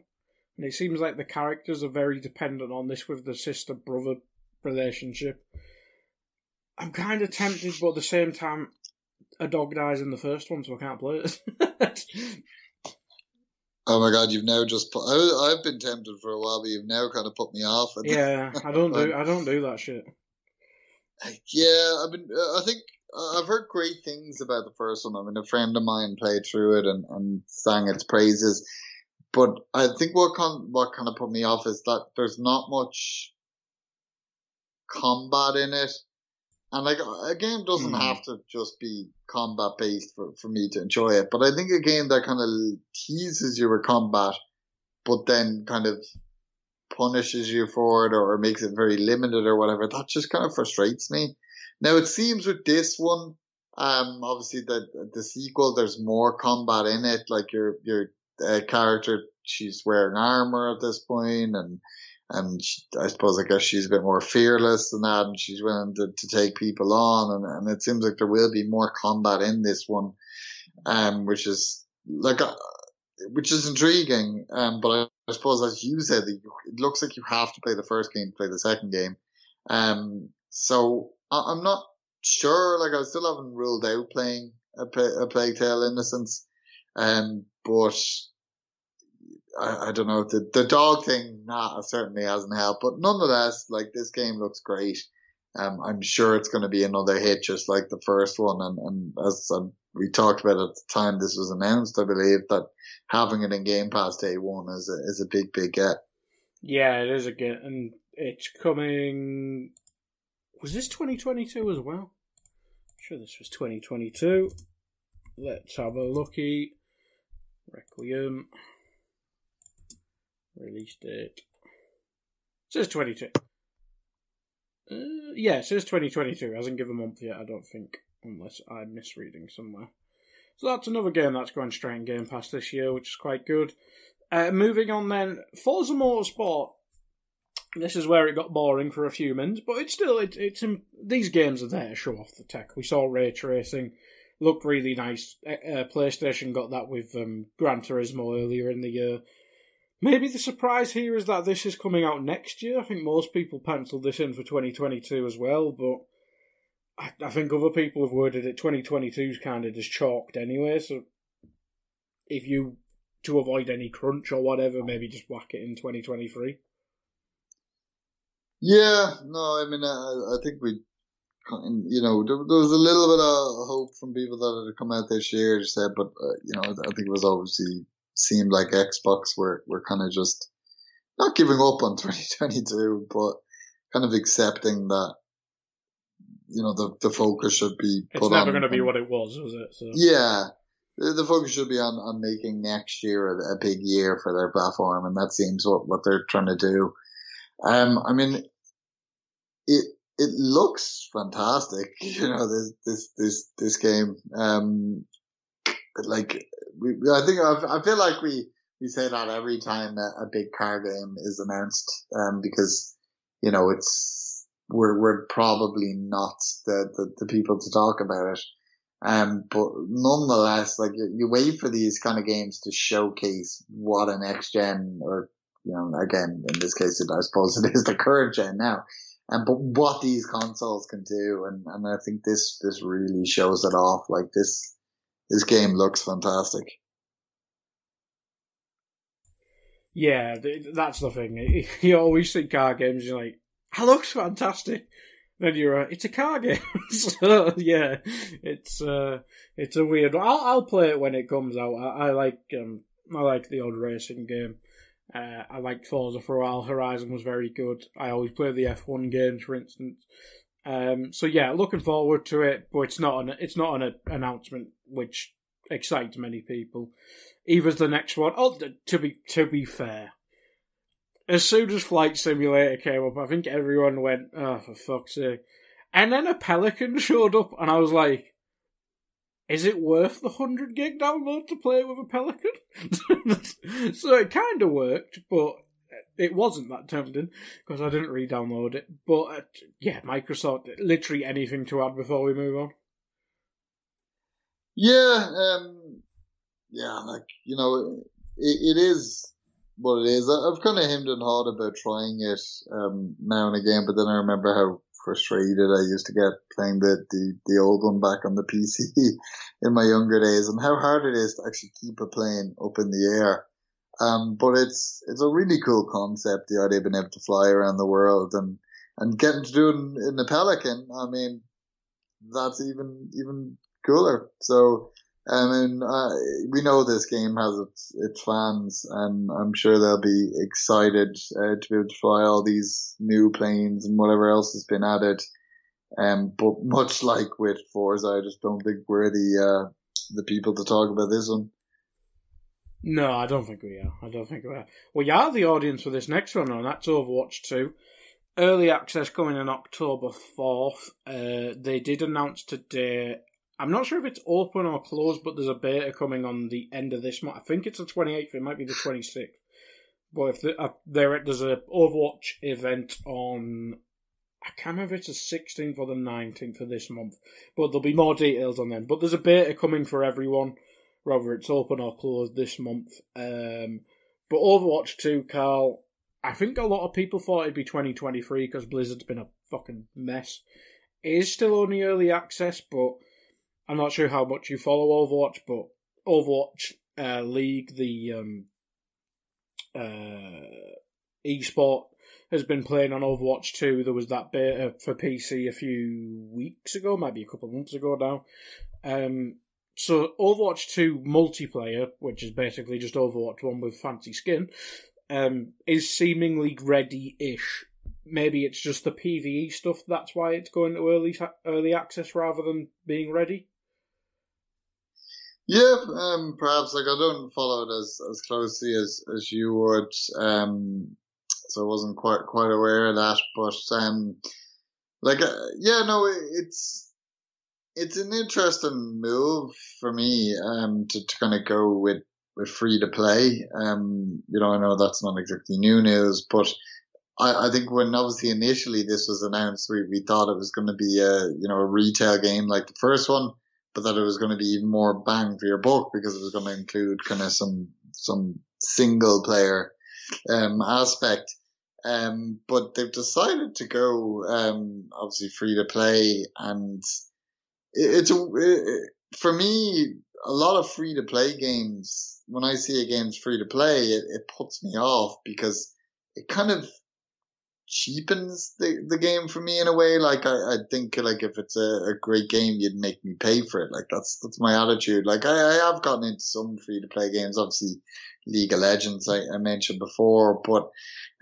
And it seems like the characters are very dependent on this with the sister brother relationship. I'm kind of tempted, but at the same time, a dog dies in the first one, so I can't play it. Oh my god, you've now just put. I, have been tempted for a while, but you've now kind of put me off. Yeah, I don't do. I don't do that shit. Yeah, I've been. Uh, I think I've heard great things about the first one. I mean, a friend of mine played through it and, and sang its praises. But I think what con- what kind of put me off is that there's not much combat in it. And like a game doesn't mm. have to just be combat based for, for me to enjoy it. But I think a game that kind of teases you with combat, but then kind of punishes you for it or makes it very limited or whatever, that just kind of frustrates me. Now it seems with this one, um, obviously the the sequel, there's more combat in it. Like your your uh, character, she's wearing armor at this point, and and she, I suppose I guess she's a bit more fearless than that, and she's willing to, to take people on, and, and it seems like there will be more combat in this one, um, which is like, uh, which is intriguing. Um, but I, I suppose as you said, it looks like you have to play the first game to play the second game. Um, so I, am not sure. Like I still haven't ruled out playing a, a Plague Tale Innocence, um, but I, I don't know the the dog thing. Nah, certainly hasn't helped. But nonetheless, like this game looks great. Um, I'm sure it's going to be another hit, just like the first one. And, and as um, we talked about at the time this was announced, I believe that having it in Game Pass day one is a, is a big, big get. Yeah, it is a get, and it's coming. Was this 2022 as well? I'm sure this was 2022. Let's have a looky. Requiem. Release date. Says 22. Uh, yeah, it says 2022. It hasn't given a month yet, I don't think, unless I'm misreading somewhere. So that's another game that's going straight in Game Pass this year, which is quite good. Uh, moving on then, Forza Motorsport. This is where it got boring for a few minutes, but it's still it, it's in, these games are there to show off the tech. We saw ray tracing, looked really nice. Uh, uh PlayStation got that with um, Gran Turismo earlier in the year. Maybe the surprise here is that this is coming out next year. I think most people penciled this in for 2022 as well, but I, I think other people have worded it 2022 is kind of just chalked anyway. So if you to avoid any crunch or whatever, maybe just whack it in 2023. Yeah, no, I mean, I, I think we, you know, there, there, was a little bit of hope from people that it had come out this year, said, but uh, you know, I think it was obviously seemed like Xbox were, were kind of just not giving up on 2022, but kind of accepting that, you know, the, the focus should be It's never going to be what it was, was it? So. Yeah. The, the focus should be on, on making next year a, a, big year for their platform, and that seems what, what they're trying to do. Um, I mean, it, it looks fantastic, you know, this, this, this, this game. Um, but like we, I think I feel like we we say that every time a, a big car game is announced, um, because you know it's we're we're probably not the the, the people to talk about it. Um, but nonetheless, like you, you wait for these kind of games to showcase what a next gen, or you know, again in this case, I suppose it is the current gen now. And but what these consoles can do, and and I think this this really shows it off. Like this this game looks fantastic. Yeah, that's the thing. You always see car games, you're like, that looks fantastic. Then you're, uh, it's a car game. so, yeah, it's, uh, it's a weird, I'll, I'll play it when it comes out. I, I like, um, I like the old racing game. Uh, I liked Forza for a while. Horizon was very good. I always play the F1 games, for instance. Um, so yeah, looking forward to it, but it's not an it's not an announcement which excites many people. Either's the next one. Oh, to be to be fair, as soon as Flight Simulator came up, I think everyone went, "Oh, for fuck's sake!" And then a Pelican showed up, and I was like, "Is it worth the hundred gig download to play with a Pelican?" so it kind of worked, but it wasn't that tempting because I didn't re-download it. But uh, yeah, Microsoft, literally anything to add before we move on. Yeah, um, yeah, like you know, it, it is what it is. I've kind of hemmed and hawed about trying it um, now and again, but then I remember how frustrated I used to get playing the, the, the old one back on the PC in my younger days, and how hard it is to actually keep a plane up in the air. Um, but it's it's a really cool concept, the idea of being able to fly around the world and and getting to do it in, in the Pelican. I mean, that's even even cooler. So I mean, uh, we know this game has its, its fans, and I'm sure they'll be excited uh, to be able to fly all these new planes and whatever else has been added. Um, but much like with Forza, I just don't think we're the uh, the people to talk about this one. No, I don't think we are. I don't think we are. We are the audience for this next one, and that's Overwatch 2. Early access coming in October 4th. Uh, they did announce today. I'm not sure if it's open or closed, but there's a beta coming on the end of this month. I think it's the 28th. It might be the 26th. But if the, uh, there there's a Overwatch event on, I can't remember if it's the 16th or the 19th of this month, but there'll be more details on them. But there's a beta coming for everyone, whether it's open or closed this month. Um, but Overwatch 2, Carl, I think a lot of people thought it'd be 2023 because Blizzard's been a fucking mess. It is still only early access, but I'm not sure how much you follow Overwatch, but Overwatch uh, League, the um, uh, esport, has been playing on Overwatch 2. There was that beta for PC a few weeks ago, maybe a couple of months ago now. Um, so Overwatch 2 multiplayer, which is basically just Overwatch 1 with fancy skin, um, is seemingly ready-ish. Maybe it's just the PVE stuff. That's why it's going to early early access rather than being ready. Yeah, um, perhaps like I don't follow it as as closely as as you would, um, so I wasn't quite quite aware of that. But um, like uh, yeah, no, it's it's an interesting move for me um to, to kind of go with with free to play. Um, you know, I know that's not exactly new news, but I, I think when obviously initially this was announced, we, we thought it was going to be a, you know, a retail game like the first one, but that it was going to be even more bang for your buck because it was going to include kind of some, some single player, um, aspect. Um, but they've decided to go, um, obviously free to play and it's a, it, for me, a lot of free to play games, when I see a game's free to play, it, it puts me off because it kind of cheapens the, the game for me in a way. Like I, I think like if it's a, a great game, you'd make me pay for it. Like that's that's my attitude. Like I, I have gotten into some free to play games, obviously League of Legends I, I mentioned before, but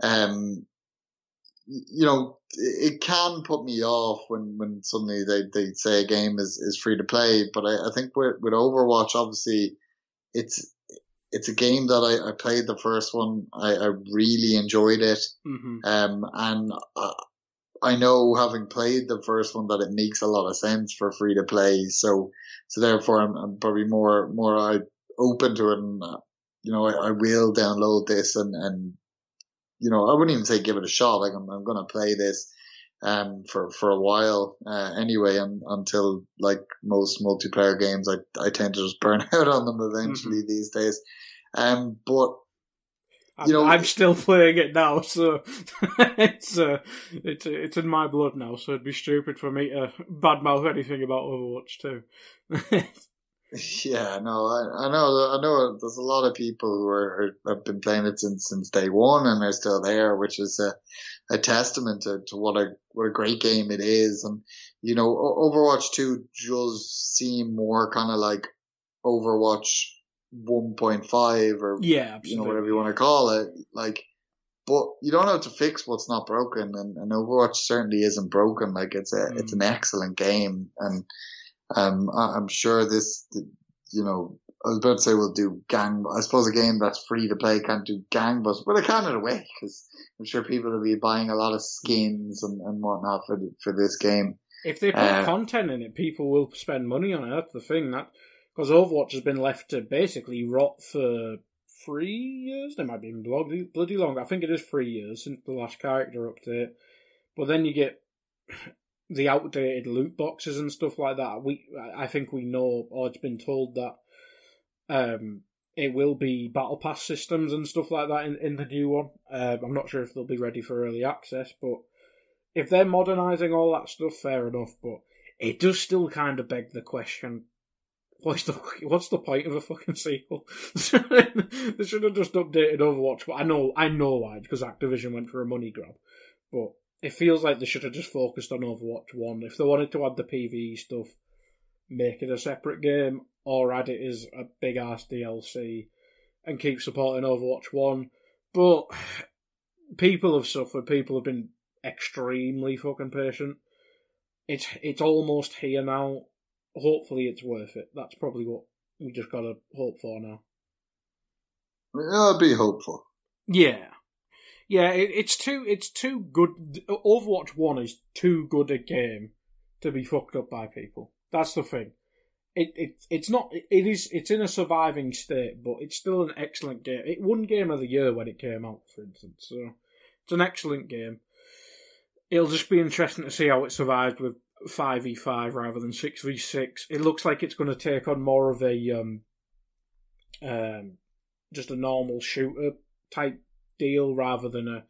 um you know, it can put me off when, when suddenly they, they say a game is, is free to play. But I, I think with, with Overwatch, obviously, it's it's a game that I, I played the first one. I, I really enjoyed it. Mm-hmm. Um, and I, I know having played the first one that it makes a lot of sense for free to play. So, so therefore I'm, I'm probably more, more uh, open to it. And, uh, you know, I, I will download this and, and, you know, I wouldn't even say give it a shot. Like I'm, I'm going to play this um, for for a while uh, anyway, and, until like most multiplayer games, I I tend to just burn out on them eventually mm-hmm. these days. Um, but you know, I'm still playing it now, so it's uh, it's it's in my blood now. So it'd be stupid for me to badmouth anything about Overwatch too. yeah, no, I, I know, I know. There's a lot of people who are have been playing it since since day one, and they're still there, which is a a testament to, to what a what a great game it is. And you know, Overwatch two does seem more kind of like Overwatch 1.5 or yeah, absolutely. you know whatever you want to call it. Like, but you don't have to fix what's not broken, and, and Overwatch certainly isn't broken. Like it's a mm. it's an excellent game, and um, I'm sure this, you know, I was about to say we'll do gang. I suppose a game that's free to play can't do gangbusters, but it can in a way because I'm sure people will be buying a lot of skins and, and whatnot for for this game. If they put uh, content in it, people will spend money on it. That's the thing that because Overwatch has been left to basically rot for three years. They might be bloody, bloody longer. I think it is three years since the last character update. But then you get the outdated loot boxes and stuff like that. We, I think we know, or it's been told that um, it will be battle pass systems and stuff like that in, in the new one. Uh, I'm not sure if they'll be ready for early access, but if they're modernising all that stuff, fair enough. But it does still kind of beg the question: What's the what's the point of a fucking sequel? they should have just updated Overwatch. But I know I know why because Activision went for a money grab. But it feels like they should have just focused on Overwatch One. If they wanted to add the PVE stuff, make it a separate game or add it as a big ass DLC and keep supporting Overwatch 1. But people have suffered, people have been extremely fucking patient. It's it's almost here now. Hopefully it's worth it. That's probably what we just gotta hope for now. I'll be hopeful. Yeah. Yeah, it, it's too it's too good Overwatch 1 is too good a game to be fucked up by people. That's the thing it, it it's not it is it's in a surviving state, but it's still an excellent game. It won Game of the Year when it came out, for instance. So it's an excellent game. It'll just be interesting to see how it survived with five v five rather than six v six. It looks like it's going to take on more of a um, um, just a normal shooter type deal rather than a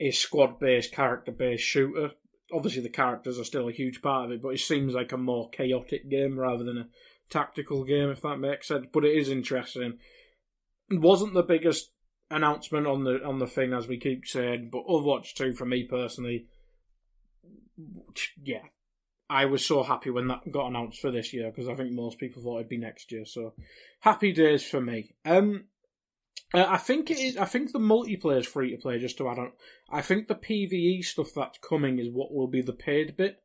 a squad based character based shooter obviously the characters are still a huge part of it, but it seems like a more chaotic game rather than a tactical game, if that makes sense. But it is interesting. Wasn't the biggest announcement on the on the thing as we keep saying, but Overwatch 2 for me personally, yeah. I was so happy when that got announced for this year because I think most people thought it'd be next year. So happy days for me. Um, uh, I think it is. I think the multiplayer is free to play. Just to add on, I think the PVE stuff that's coming is what will be the paid bit.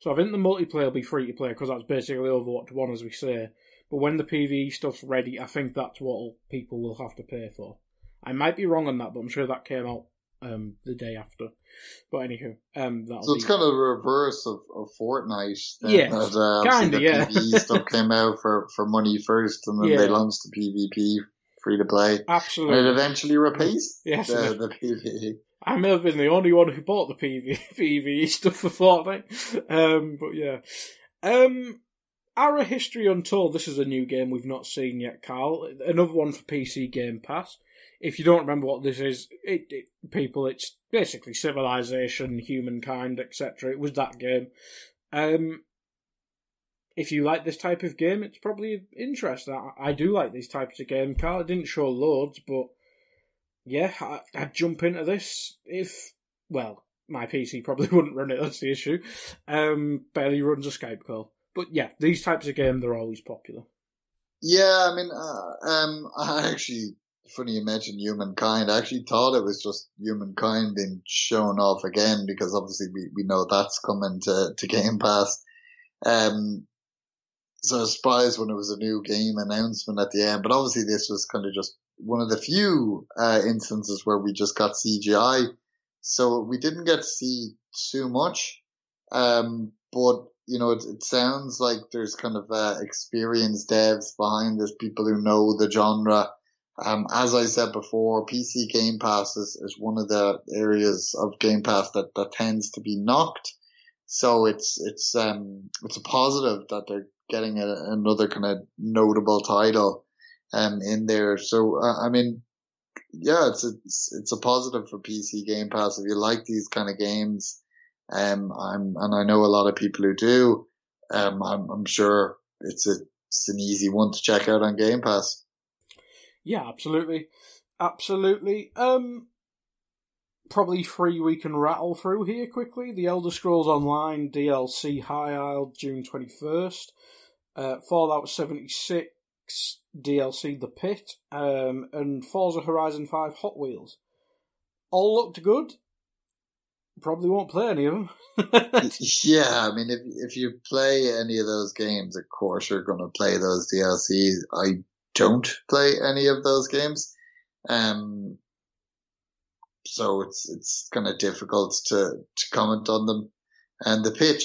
So I think the multiplayer will be free to play because that's basically Overwatch One, as we say. But when the PVE stuff's ready, I think that's what people will have to pay for. I might be wrong on that, but I'm sure that came out um, the day after. But anywho, um, so it's be... kind of the reverse of, of Fortnite. Then, yeah, uh, kind of. Yeah, PvE stuff came out for, for money first, and then yeah. they launched the PvP free to play. Absolutely. And it eventually replaced yes, the, the PvE. I may have been the only one who bought the PV, PvE stuff for Fortnite. Um, but yeah. Um, Ara History Untold, this is a new game we've not seen yet, Carl. Another one for PC Game Pass. If you don't remember what this is, it, it people, it's basically civilization, humankind, etc. It was that game. Um, if you like this type of game, it's probably interesting. I, I do like these types of games. Carl, didn't show loads, but yeah, I, I'd jump into this if, well, my PC probably wouldn't run it. That's the issue. Um, barely runs a Skype call. But yeah, these types of games they're always popular. Yeah, I mean, uh, um, I actually, funny you mentioned humankind. I actually thought it was just humankind being shown off again because obviously we, we know that's coming to, to Game Pass. Um, so surprised when it was a new game announcement at the end. But obviously, this was kind of just one of the few uh, instances where we just got CGI, so we didn't get to see too much. Um, but you know, it, it sounds like there's kind of uh, experienced devs behind this, people who know the genre. Um, as I said before, PC Game Pass is, is one of the areas of Game Pass that, that tends to be knocked. So it's, it's, um, it's a positive that they're getting a, another kind of notable title um, in there. So, uh, I mean, yeah, it's, it's, it's a positive for PC Game Pass. If you like these kind of games, um, I'm, and I know a lot of people who do, um, I'm, I'm sure it's a, it's an easy one to check out on Game Pass. Yeah, absolutely. Absolutely. Um, probably three we can rattle through here quickly. The Elder Scrolls Online DLC High Isle, June 21st. Uh, Fallout 76 DLC The Pit, um, and Forza Horizon 5 Hot Wheels. All looked good. Probably won't play any of them. yeah, I mean, if if you play any of those games, of course you're going to play those DLCs. I don't play any of those games, um, so it's it's kind of difficult to to comment on them. And the pitch,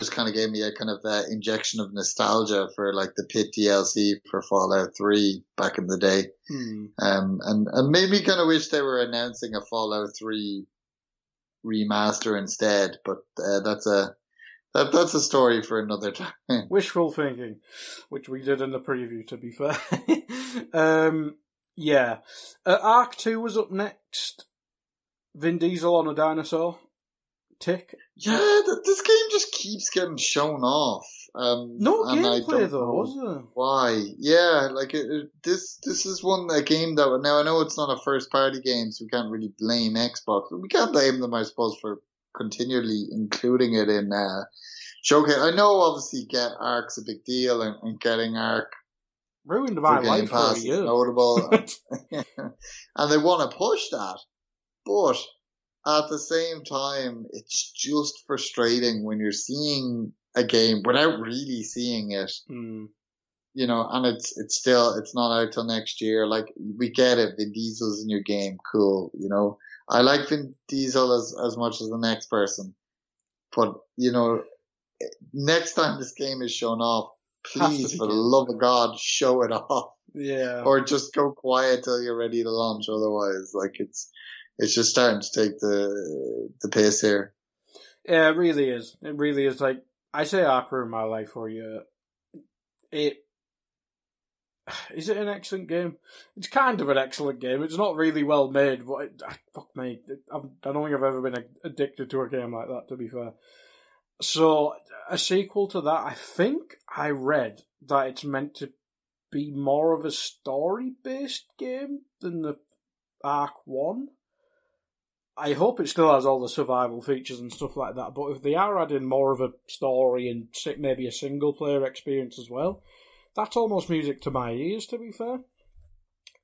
Just kind of gave me a kind of uh, injection of nostalgia for like the pit DLC for Fallout 3 back in the day. Hmm. Um, and, and made me kind of wish they were announcing a Fallout 3 remaster instead, but uh, that's a that that's a story for another time. Wishful thinking, which we did in the preview, to be fair. um, yeah. Uh, Ark 2 was up next. Vin Diesel on a dinosaur. Tick. Yeah, th- this game just keeps getting shown off. Um, No gameplay though, was there? Why? Yeah, like it, it- this. This is one a game that now I know it's not a first party game, so we can't really blame Xbox. We can't blame them, I suppose, for continually including it in uh, showcase. I know, obviously, get Ark's a big deal, and, and getting Arc Ruined my life for Pass a is year. notable, and they want to push that, but at the same time, it's just frustrating when you're seeing a game without really seeing it Hmm. you know, and it's it's still it's not out till next year. Like we get it, Vin Diesel's in your game, cool. You know, I like Vin Diesel as as much as the next person, but you know, next time this game is shown off, please, for the love of God, show it off, Yeah. or just go quiet till you're ready to launch. Otherwise, like it's it's just starting to take the the piss here. Yeah, it really is. It really is. Like I say, Ark in my life for you. It is it an excellent game? It's kind of an excellent game. It's not really well made, but it, ah, fuck me, I've, I don't think I've ever been addicted to a game like that. To be fair, so a sequel to that, I think I read that it's meant to be more of a story-based game than the Ark One. I hope it still has all the survival features and stuff like that. But if they are adding more of a story and maybe a single player experience as well, that's almost music to my ears. To be fair,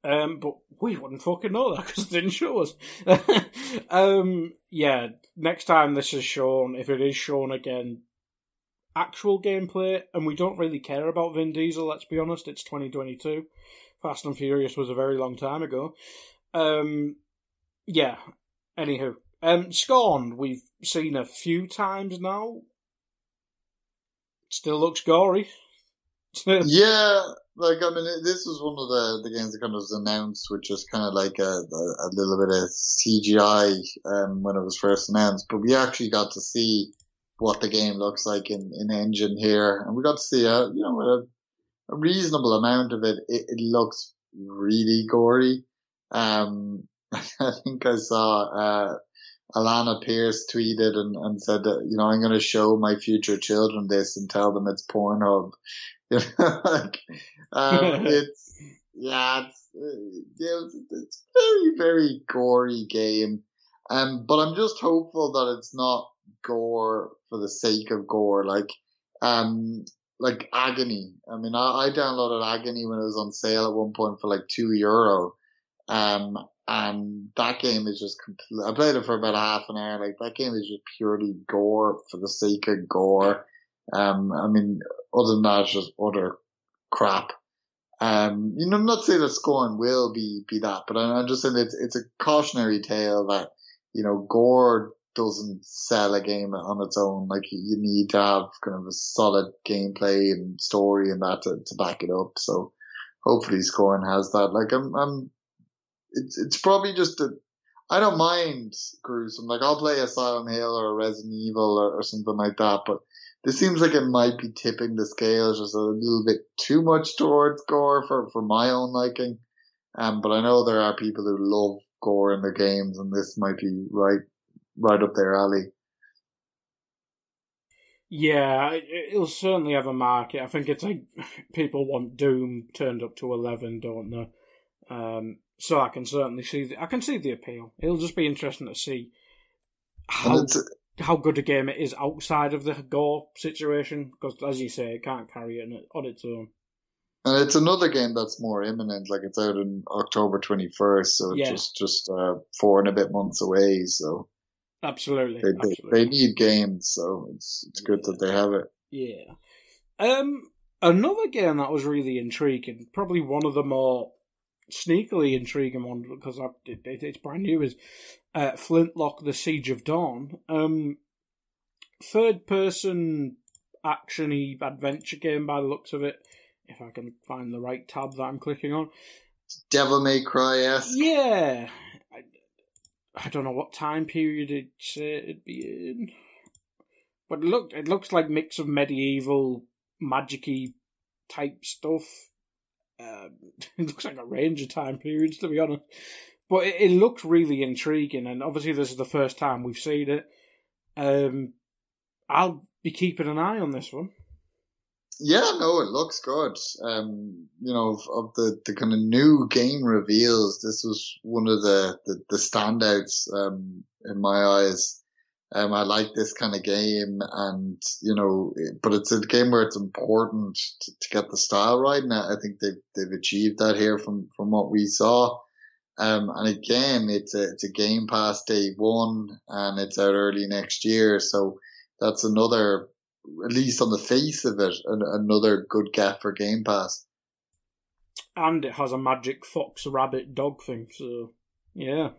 um, but we wouldn't fucking know that because they didn't show us. um, yeah, next time this is shown, if it is shown again, actual gameplay, and we don't really care about Vin Diesel. Let's be honest, it's 2022. Fast and Furious was a very long time ago. Um, yeah, Anywho, um, Scorn, we've seen a few times now. Still looks gory. Yeah, like I mean, this was one of the the games that kind of was announced which was kind of like a, a, a little bit of CGI um, when it was first announced, but we actually got to see what the game looks like in, in engine here, and we got to see a you know a, a reasonable amount of it. It, it looks really gory. Um, I think I saw uh, Alana Pierce tweeted and, and said that you know I'm going to show my future children this and tell them it's Pornhub. You know, like, um, it's, yeah, it's, uh, it's, it's a very, very gory game. Um, but I'm just hopeful that it's not gore for the sake of gore. Like, um, like Agony. I mean, I, I downloaded Agony when it was on sale at one point for like two euro. Um, and that game is just complete. I played it for about half an hour. Like that game is just purely gore for the sake of gore. Um, I mean, other than that, it's just utter crap. Um, you know, I'm not saying that Scorn will be, be that, but I'm, just saying it's, it's a cautionary tale that, you know, gore doesn't sell a game on its own. Like you, need to have kind of a solid gameplay and story and that to, to back it up. So hopefully Scorn has that. Like I'm, I'm, it's, it's probably just a, I don't mind gruesome. Like I'll play a Silent Hill or a Resident Evil or, or something like that, but this seems like it might be tipping the scales just a little bit too much towards gore for, for my own liking. Um, but I know there are people who love gore in their games and this might be right, right up their alley. Yeah, it- it'll certainly have a market. I think it's like people want Doom turned up to eleven, don't they? Um, so I can certainly see. The, I can see the appeal. It'll just be interesting to see how how good a game it is outside of the gore situation. Because as you say, it can't carry it on its own. And it's another game that's more imminent. Like it's out in October twenty first, so it's Yeah. just just uh, four and a bit months away. So Absolutely. they, they absolutely. they need games, so it's it's good that they have it. Yeah. Um, another game that was really intriguing, probably one of the more sneakily intriguing one because I, it, it, it's brand new, is uh, Flintlock: The Siege of Dawn. Um, third person actiony adventure game by the looks of it. If I can find the right tab that I'm clicking on. Devil May Cry esque. Yeah. I, I don't know what time period it'd it'd be in. But it look it looks like mix of medieval magicy type stuff. Um, it looks like a range of time periods to be honest. But it, it looks really intriguing and obviously this is the first time we've seen it. Um I'll be keeping an eye on this one. Yeah, no, it looks good. Um, you know, of, of the, the kind of new game reveals, this was one of the, the, the standouts, um, in my eyes. Um, I like this kind of game and, you know, but it's a game where it's important to, to get the style right. And I think they've, they've achieved that here from, from what we saw. Um, and again, it's a, it's a game pass day one and it's out early next year. So that's another at least on the face of it, an, another good get for Game Pass. And it has a magic fox rabbit dog thing, so yeah.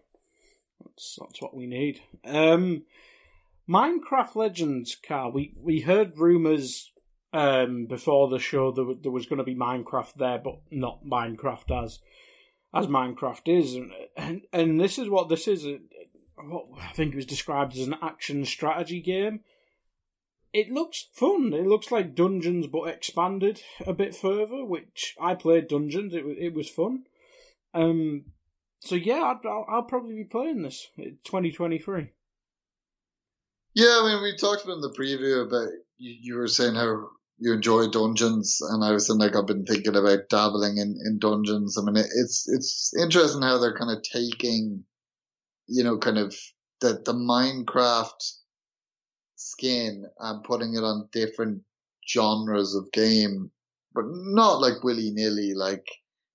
That's that's what we need. Um Minecraft Legends car. We we heard rumours um before the show wa- there was going to be Minecraft there, but not Minecraft as as Minecraft is, and and, and this is what this is. uh, What I think it was described as an action strategy game. It looks fun. It looks like Dungeons but expanded a bit further. Which I played Dungeons. It was it was fun. Um. So yeah, I'll, I'll probably be playing this. Twenty three. Yeah, I mean, we talked about in the preview about you, you were saying how you enjoy dungeons, and I was saying like I've been thinking about dabbling in, in dungeons. I mean, it, it's it's interesting how they're kind of taking, you know, kind of the the Minecraft skin and putting it on different genres of game, but not like willy nilly. Like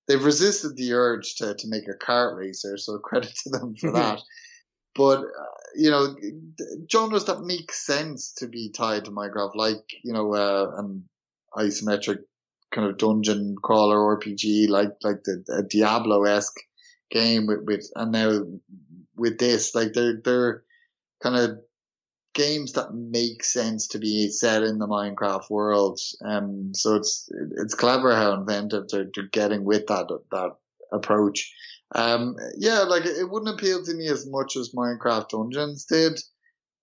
they've resisted the urge to to make a kart racer, so credit to them for that. But uh, you know, genres that make sense to be tied to Minecraft, like you know, uh, an isometric kind of dungeon crawler RPG, like like the, the Diablo esque game with, with and now with this, like they're they're kind of games that make sense to be set in the Minecraft world. Um, so it's it's clever how inventive they're, they're getting with that that approach. Um, yeah, like it wouldn't appeal to me as much as Minecraft Dungeons did.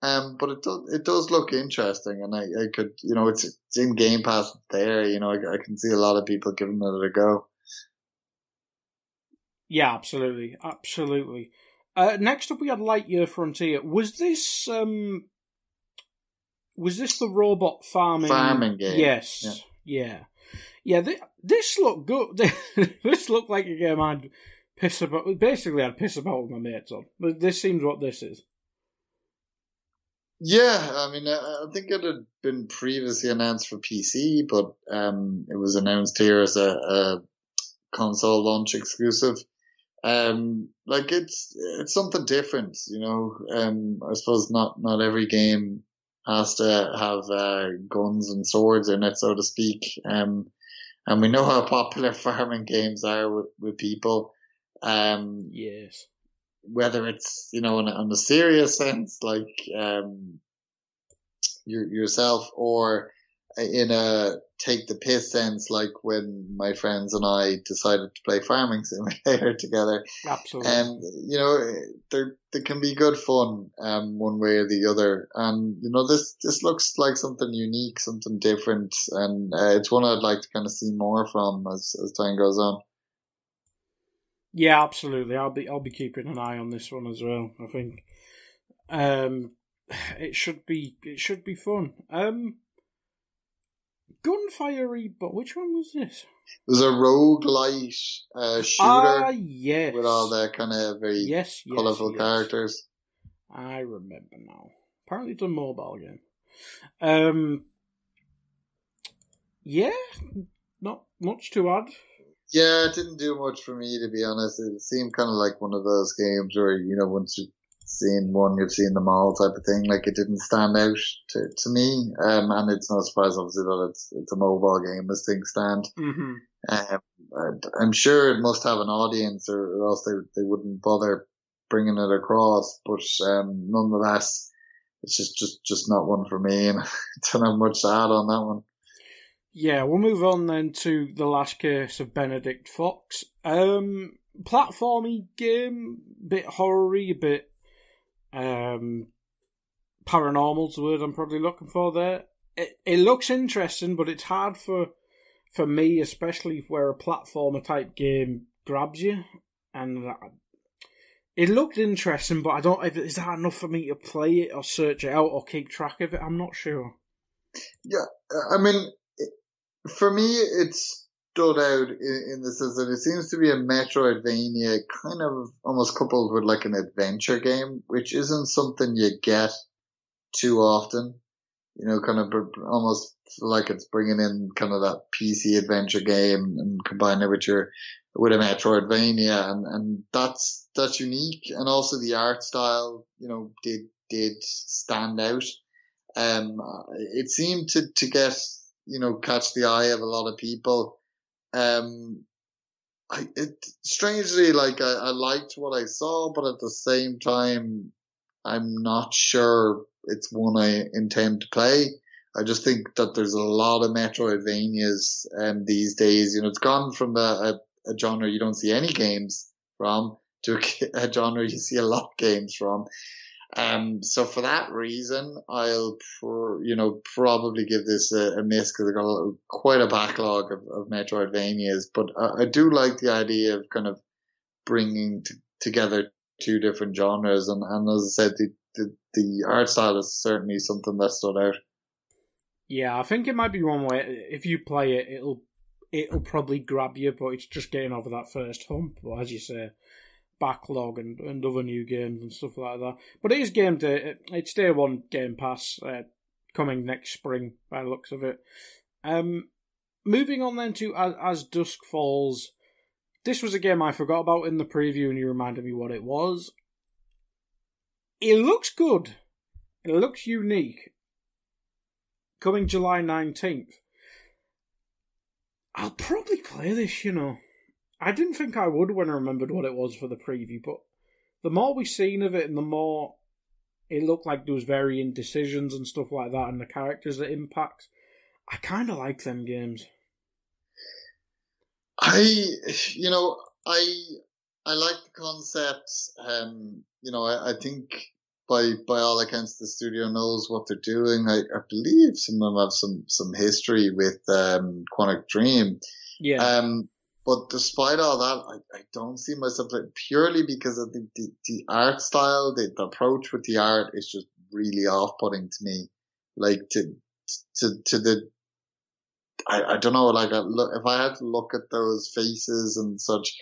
Um, but it does, it does look interesting and I, I could, you know, it's, it's in Game Pass there, you know, I, I can see a lot of people giving it a go. Yeah, absolutely, absolutely. Uh, next up, we had Lightyear Frontier. Was this um, was this the robot farming Farming game, Yes, yeah. yeah, yeah. thi- this looked good. this looked like a game I'd piss about. Basically, I'd piss about with my mates on. But this seems what this is. Yeah, I mean, I, I think it had been previously announced for PC, but um, it was announced here as a, a console launch exclusive. Um, like it's it's something different, you know. Um, I suppose not not every game has to have uh, guns and swords in it, so to speak. Um, and we know how popular farming games are with, with people. Um, Yes. whether it's you know in a, in a serious sense like um your, yourself or in a take the piss sense like when my friends and I decided to play farming simulator together Absolutely. and you know there, they can be good fun um one way or the other and you know this this looks like something unique something different and uh, it's one I'd like to kind of see more from as as time goes on Yeah, absolutely. I'll be I'll be keeping an eye on this one as well. I think um, it should be it should be fun. Um, Gunfire Reborn. Which one was this? there's a roguelite uh, shooter Ah, yes. with all the kind of very yes, yes, colourful yes. characters. I remember now. Apparently, it's a mobile game. Um, yeah, not much to add. Yeah, it didn't do much for me to be honest. It seemed kind of like one of those games where you know once you've seen one, you've seen them all type of thing. Like it didn't stand out to, to me, um, and it's no surprise obviously that it's it's a mobile game as things stand. Mm-hmm. Um, I'm sure it must have an audience, or, or else they they wouldn't bother bringing it across. But um, nonetheless, it's just just just not one for me, and I don't have much to add on that one. Yeah, we'll move on then to the last case of Benedict Fox. Um, platformy game, bit horror-y, a bit um, paranormal's the word I'm probably looking for there. It, it looks interesting, but it's hard for for me, especially where a platformer type game grabs you. And it looked interesting, but I don't. Is that enough for me to play it or search it out or keep track of it? I'm not sure. Yeah, I mean, for me, it stood out in, in the sense that it seems to be a Metroidvania, kind of almost coupled with like an adventure game, which isn't something you get too often. You know, kind of almost like it's bringing in kind of that PC adventure game and combining it with your with a Metroidvania, and and that's that's unique, and also the art style, you know, did did stand out. Um, it seemed to to get you know, catch the eye of a lot of people. Um, I, it, strangely, like I, I liked what I saw, but at the same time, I'm not sure it's one I intend to play. I just think that there's a lot of Metroidvanias um, these days. You know, it's gone from a, a, a genre you don't see any games from to a, a, genre you see a lot of games from. Um, so for that reason, I'll, pr- you know, probably give this a, a miss because I've got a, quite a backlog of, of Metroidvanias. But I, I, do like the idea of kind of bringing t- together two different genres. And, and as I said, the, the, the art style is certainly something that stood out. Yeah, I think it might be one way. If you play it, it'll it'll probably grab you, but it's just getting over that first hump. But as you say, backlog and, and other new games and stuff like that. But it is game day. It's day one Game Pass uh, coming next spring by the looks of it. Um, moving on then to as, as Dusk Falls. This was a game I forgot about in the preview, and you reminded me what it was. It looks good. It looks unique. Coming July 19th. I'll probably play this, you know. I didn't think I would when I remembered what it was for the preview, but the more we've seen of it and the more it looked like there was varying decisions and stuff like that and the characters that impact, I kind of like them games. I, you know, I, I like the concept. Um, you know, I, I think by by all accounts, the studio knows what they're doing. I, I believe some of them have some some history with um, Quantic Dream. Yeah. Um, but despite all that, I, I don't see myself playing purely because of the, the, the art style, the, the approach with the art is just really off putting to me. Like to, to, to the, I, I don't know, like I look, if I had to look at those faces and such,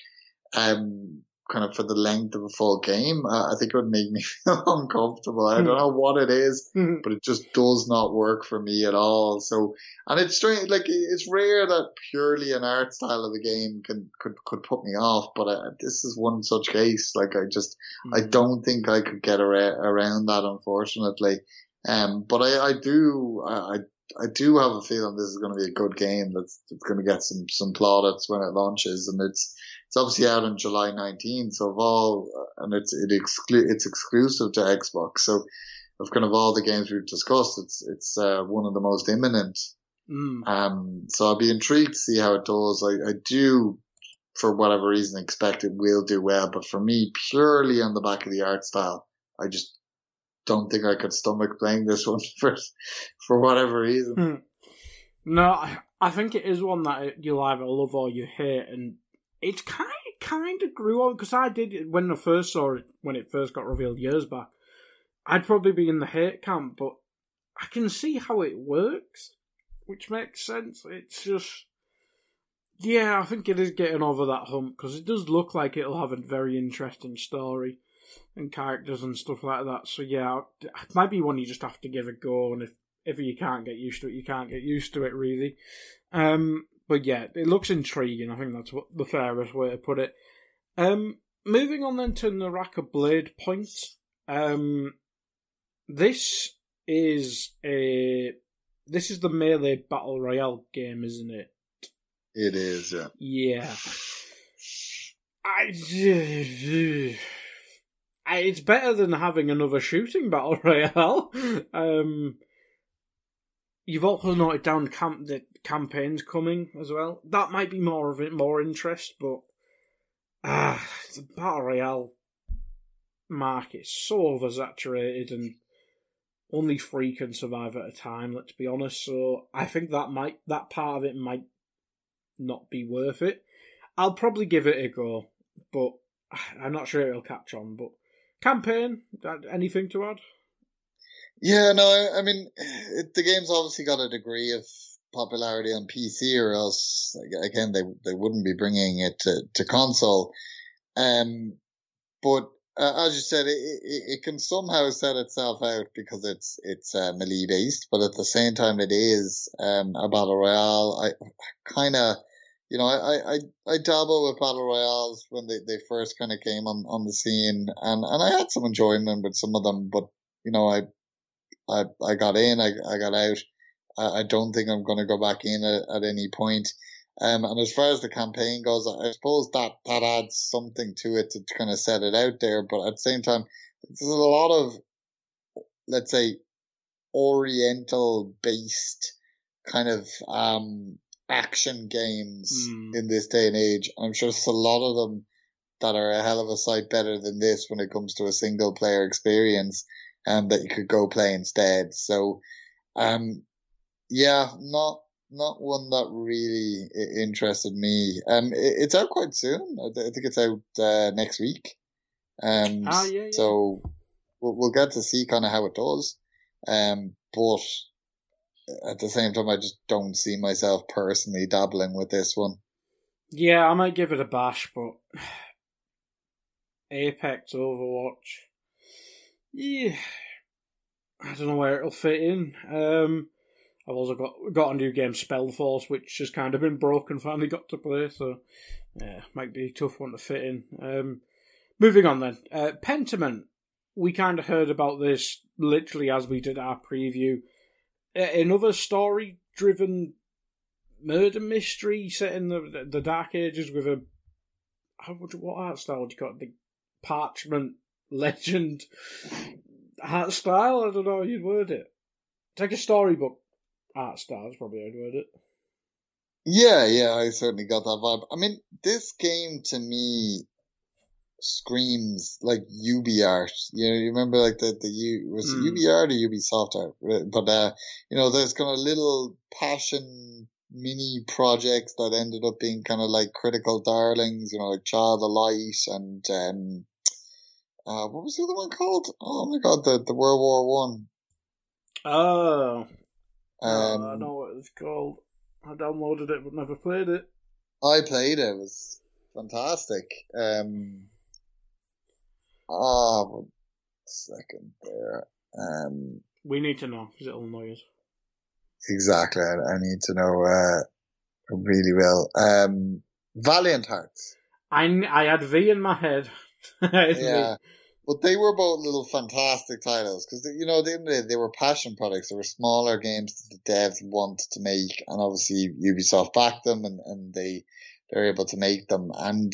um, kind of for the length of a full game, I, I think it would make me feel uncomfortable. I don't hmm. know what it is, hmm. but it just does not work for me at all. So, and it's strange, like it's rare that purely an art style of the game can could could put me off, but I, this is one such case. Like I just, mm. I don't think I could get ar- around that, unfortunately. Um, but I, I do, I, I do have a feeling this is going to be a good game that's, that's going to get some, some plaudits when it launches. And it's, it's obviously out on July 19th. So of all, uh, and it's, it exclu- it's exclusive to Xbox. So of kind of all the games we've discussed, it's, it's, uh, one of the most imminent. Mm. Um, so I'll be intrigued to see how it does. I, I do, for whatever reason, expect it will do well. But for me, purely on the back of the art style, I just don't think I could stomach playing this one for for whatever reason. Hmm. No, I think it is one that you'll either love or you hate, and it kind kind of grew on because I did when I first saw it when it first got revealed years back. I'd probably be in the hate camp, but I can see how it works, which makes sense. It's just, yeah, I think it is getting over that hump because it does look like it'll have a very interesting story and characters and stuff like that. So yeah, it might be one you just have to give a go, and if if you can't get used to it, you can't get used to it really. Um, but yeah, it looks intriguing. I think that's what the fairest way to put it. Um, moving on then to Naraka Blade Point. Um, this is a this is the melee battle royale game, isn't it? It is, yeah. Yeah. I, I it's better than having another shooting battle royale. Um, you've also noted down camp the campaigns coming as well. That might be more of it, more interest, but ah, the battle royale market is so oversaturated and only three can survive at a time. Let's be honest. So I think that might that part of it might not be worth it. I'll probably give it a go, but I'm not sure it'll catch on. But campaign, anything to add? Yeah, no, I, I mean, it, the game's obviously got a degree of popularity on PC, or else again they they wouldn't be bringing it to, to console. Um, but uh, as you said, it, it, it, can somehow set itself out because it's it's uh, melee based, but at the same time, it is um, a battle royale. I kind of, you know, I, I I dabble with battle royales when they, they first kind of came on, on the scene, and, and I had some enjoyment with some of them, but you know, I I I got in, I I got out. I, I don't think I'm going to go back in at, at any point. Um, and as far as the campaign goes, I suppose that, that adds something to it to kind of set it out there. But at the same time, there's a lot of, let's say, oriental based kind of, um, action games mm. in this day and age. I'm sure there's a lot of them that are a hell of a sight better than this when it comes to a single player experience, um, that you could go play instead. So, um, yeah, not, not one that really interested me. Um, it's out quite soon. I think it's out uh, next week. Um, ah, yeah, yeah. so we'll, we'll get to see kind of how it does. Um, but at the same time, I just don't see myself personally dabbling with this one. Yeah, I might give it a bash, but Apex, Overwatch, yeah, I don't know where it'll fit in. Um, I've also got got a new game, Spellforce, which has kind of been broken. Finally got to play, so yeah, might be a tough one to fit in. Um, moving on then, uh, Pentiment. We kind of heard about this literally as we did our preview. Another story-driven murder mystery set in the the Dark Ages with a how would what art style would you call it? The parchment legend art style. I don't know how you'd word it. It's like a storybook art style is probably how I'd word it. Yeah, yeah, I certainly got that vibe. I mean, this game to me screams like UB art. You know, you remember like the the U was mm. UbiArt or Ubisoft art, but uh, you know, there's kind of little passion mini projects that ended up being kind of like critical darlings. You know, like Child of Light and um, uh, what was the other one called? Oh my god, the the World War One. Oh, um, I know what it's called. I downloaded it but never played it. I played it. It was fantastic. Um, ah, oh, second there. Um, we need to know because it'll annoy us. Exactly. I, I need to know uh, really well. Um, Valiant Hearts. I, I had V in my head. yeah. But they were both little fantastic titles because you know they they were passion products. They were smaller games that the devs wanted to make, and obviously Ubisoft backed them, and, and they they're able to make them. And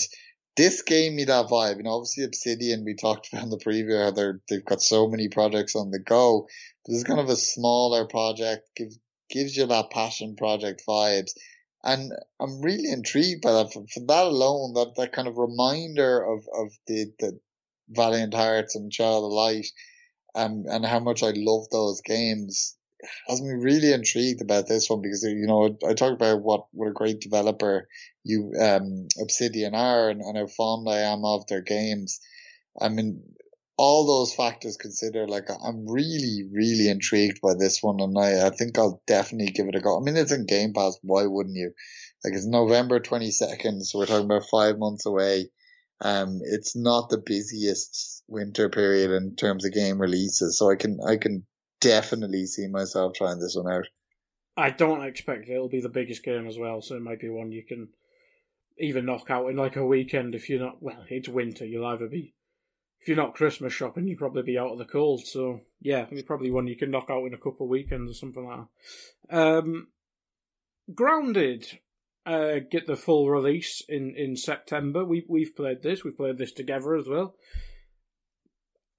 this gave me that vibe. You know, obviously Obsidian we talked about in the preview how they're they've got so many projects on the go. This is kind of a smaller project, gives gives you that passion project vibes. And I'm really intrigued by that. For, for that alone, that, that kind of reminder of, of the, the, Valiant Hearts and Child of Light, and and how much I love those games has me really intrigued about this one because you know I talk about what what a great developer you um Obsidian are and, and how fond I am of their games. I mean, all those factors considered, like I'm really really intrigued by this one, and I I think I'll definitely give it a go. I mean, it's in Game Pass. Why wouldn't you? Like it's November twenty second, so we're talking about five months away. Um, it's not the busiest winter period in terms of game releases, so I can I can definitely see myself trying this one out. I don't expect it'll be the biggest game as well, so it might be one you can even knock out in like a weekend if you're not. Well, it's winter. You'll either be if you're not Christmas shopping, you'll probably be out of the cold. So yeah, it's probably one you can knock out in a couple of weekends or something like that. Um, Grounded uh, get the full release in, in September. We we've played this. We've played this together as well.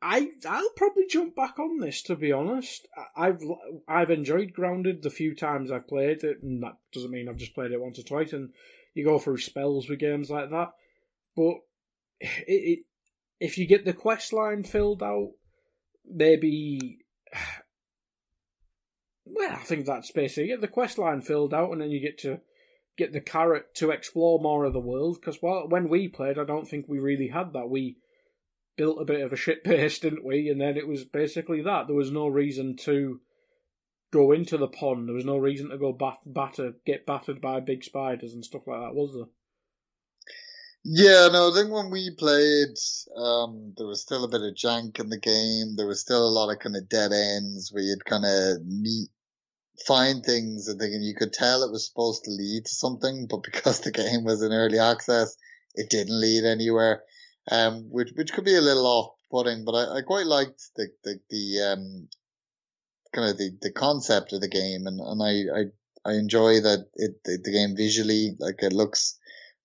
I I'll probably jump back on this to be honest. I've I've enjoyed Grounded the few times I've played it, and that doesn't mean I've just played it once or twice. And you go through spells with games like that, but it, it if you get the quest line filled out, maybe. Well, I think that's basically get the quest line filled out, and then you get to get the carrot to explore more of the world. Because well, when we played, I don't think we really had that. We built a bit of a shit base, didn't we? And then it was basically that. There was no reason to go into the pond. There was no reason to go bat- batter, get battered by big spiders and stuff like that, was there? Yeah, no, I think when we played, um, there was still a bit of jank in the game. There was still a lot of kind of dead ends where you'd kind of meet, find things and thinking you could tell it was supposed to lead to something, but because the game was in early access, it didn't lead anywhere um, which which could be a little off-putting, but I, I quite liked the the, the um, kind of the, the concept of the game, and, and I, I I enjoy that it the, the game visually like it looks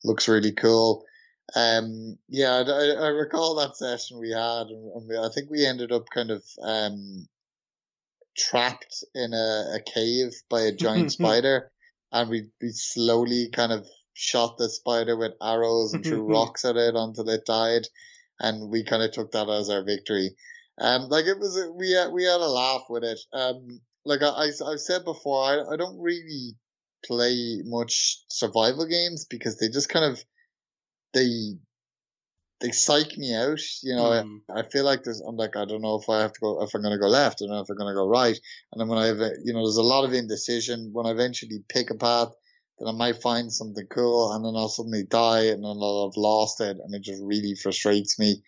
looks really cool. Um, yeah, I, I recall that session we had, and we, I think we ended up kind of um, trapped in a, a cave by a giant spider, and we we slowly kind of shot the spider with arrows and threw rocks at it until it died, and we kind of took that as our victory. Um, like it was, we had, we had a laugh with it. Um, like I, I have said before, I, I don't really play much survival games because they just kind of they they psych me out. You know, mm. I, I, feel like there's, I'm like, I don't know if I have to go, if I'm going to go left, I don't know if I'm going to go right. And then when I have, you know, there's a lot of indecision. When I eventually pick a path, then I might find something cool and then I'll suddenly die and then I'll have lost it and it just really frustrates me.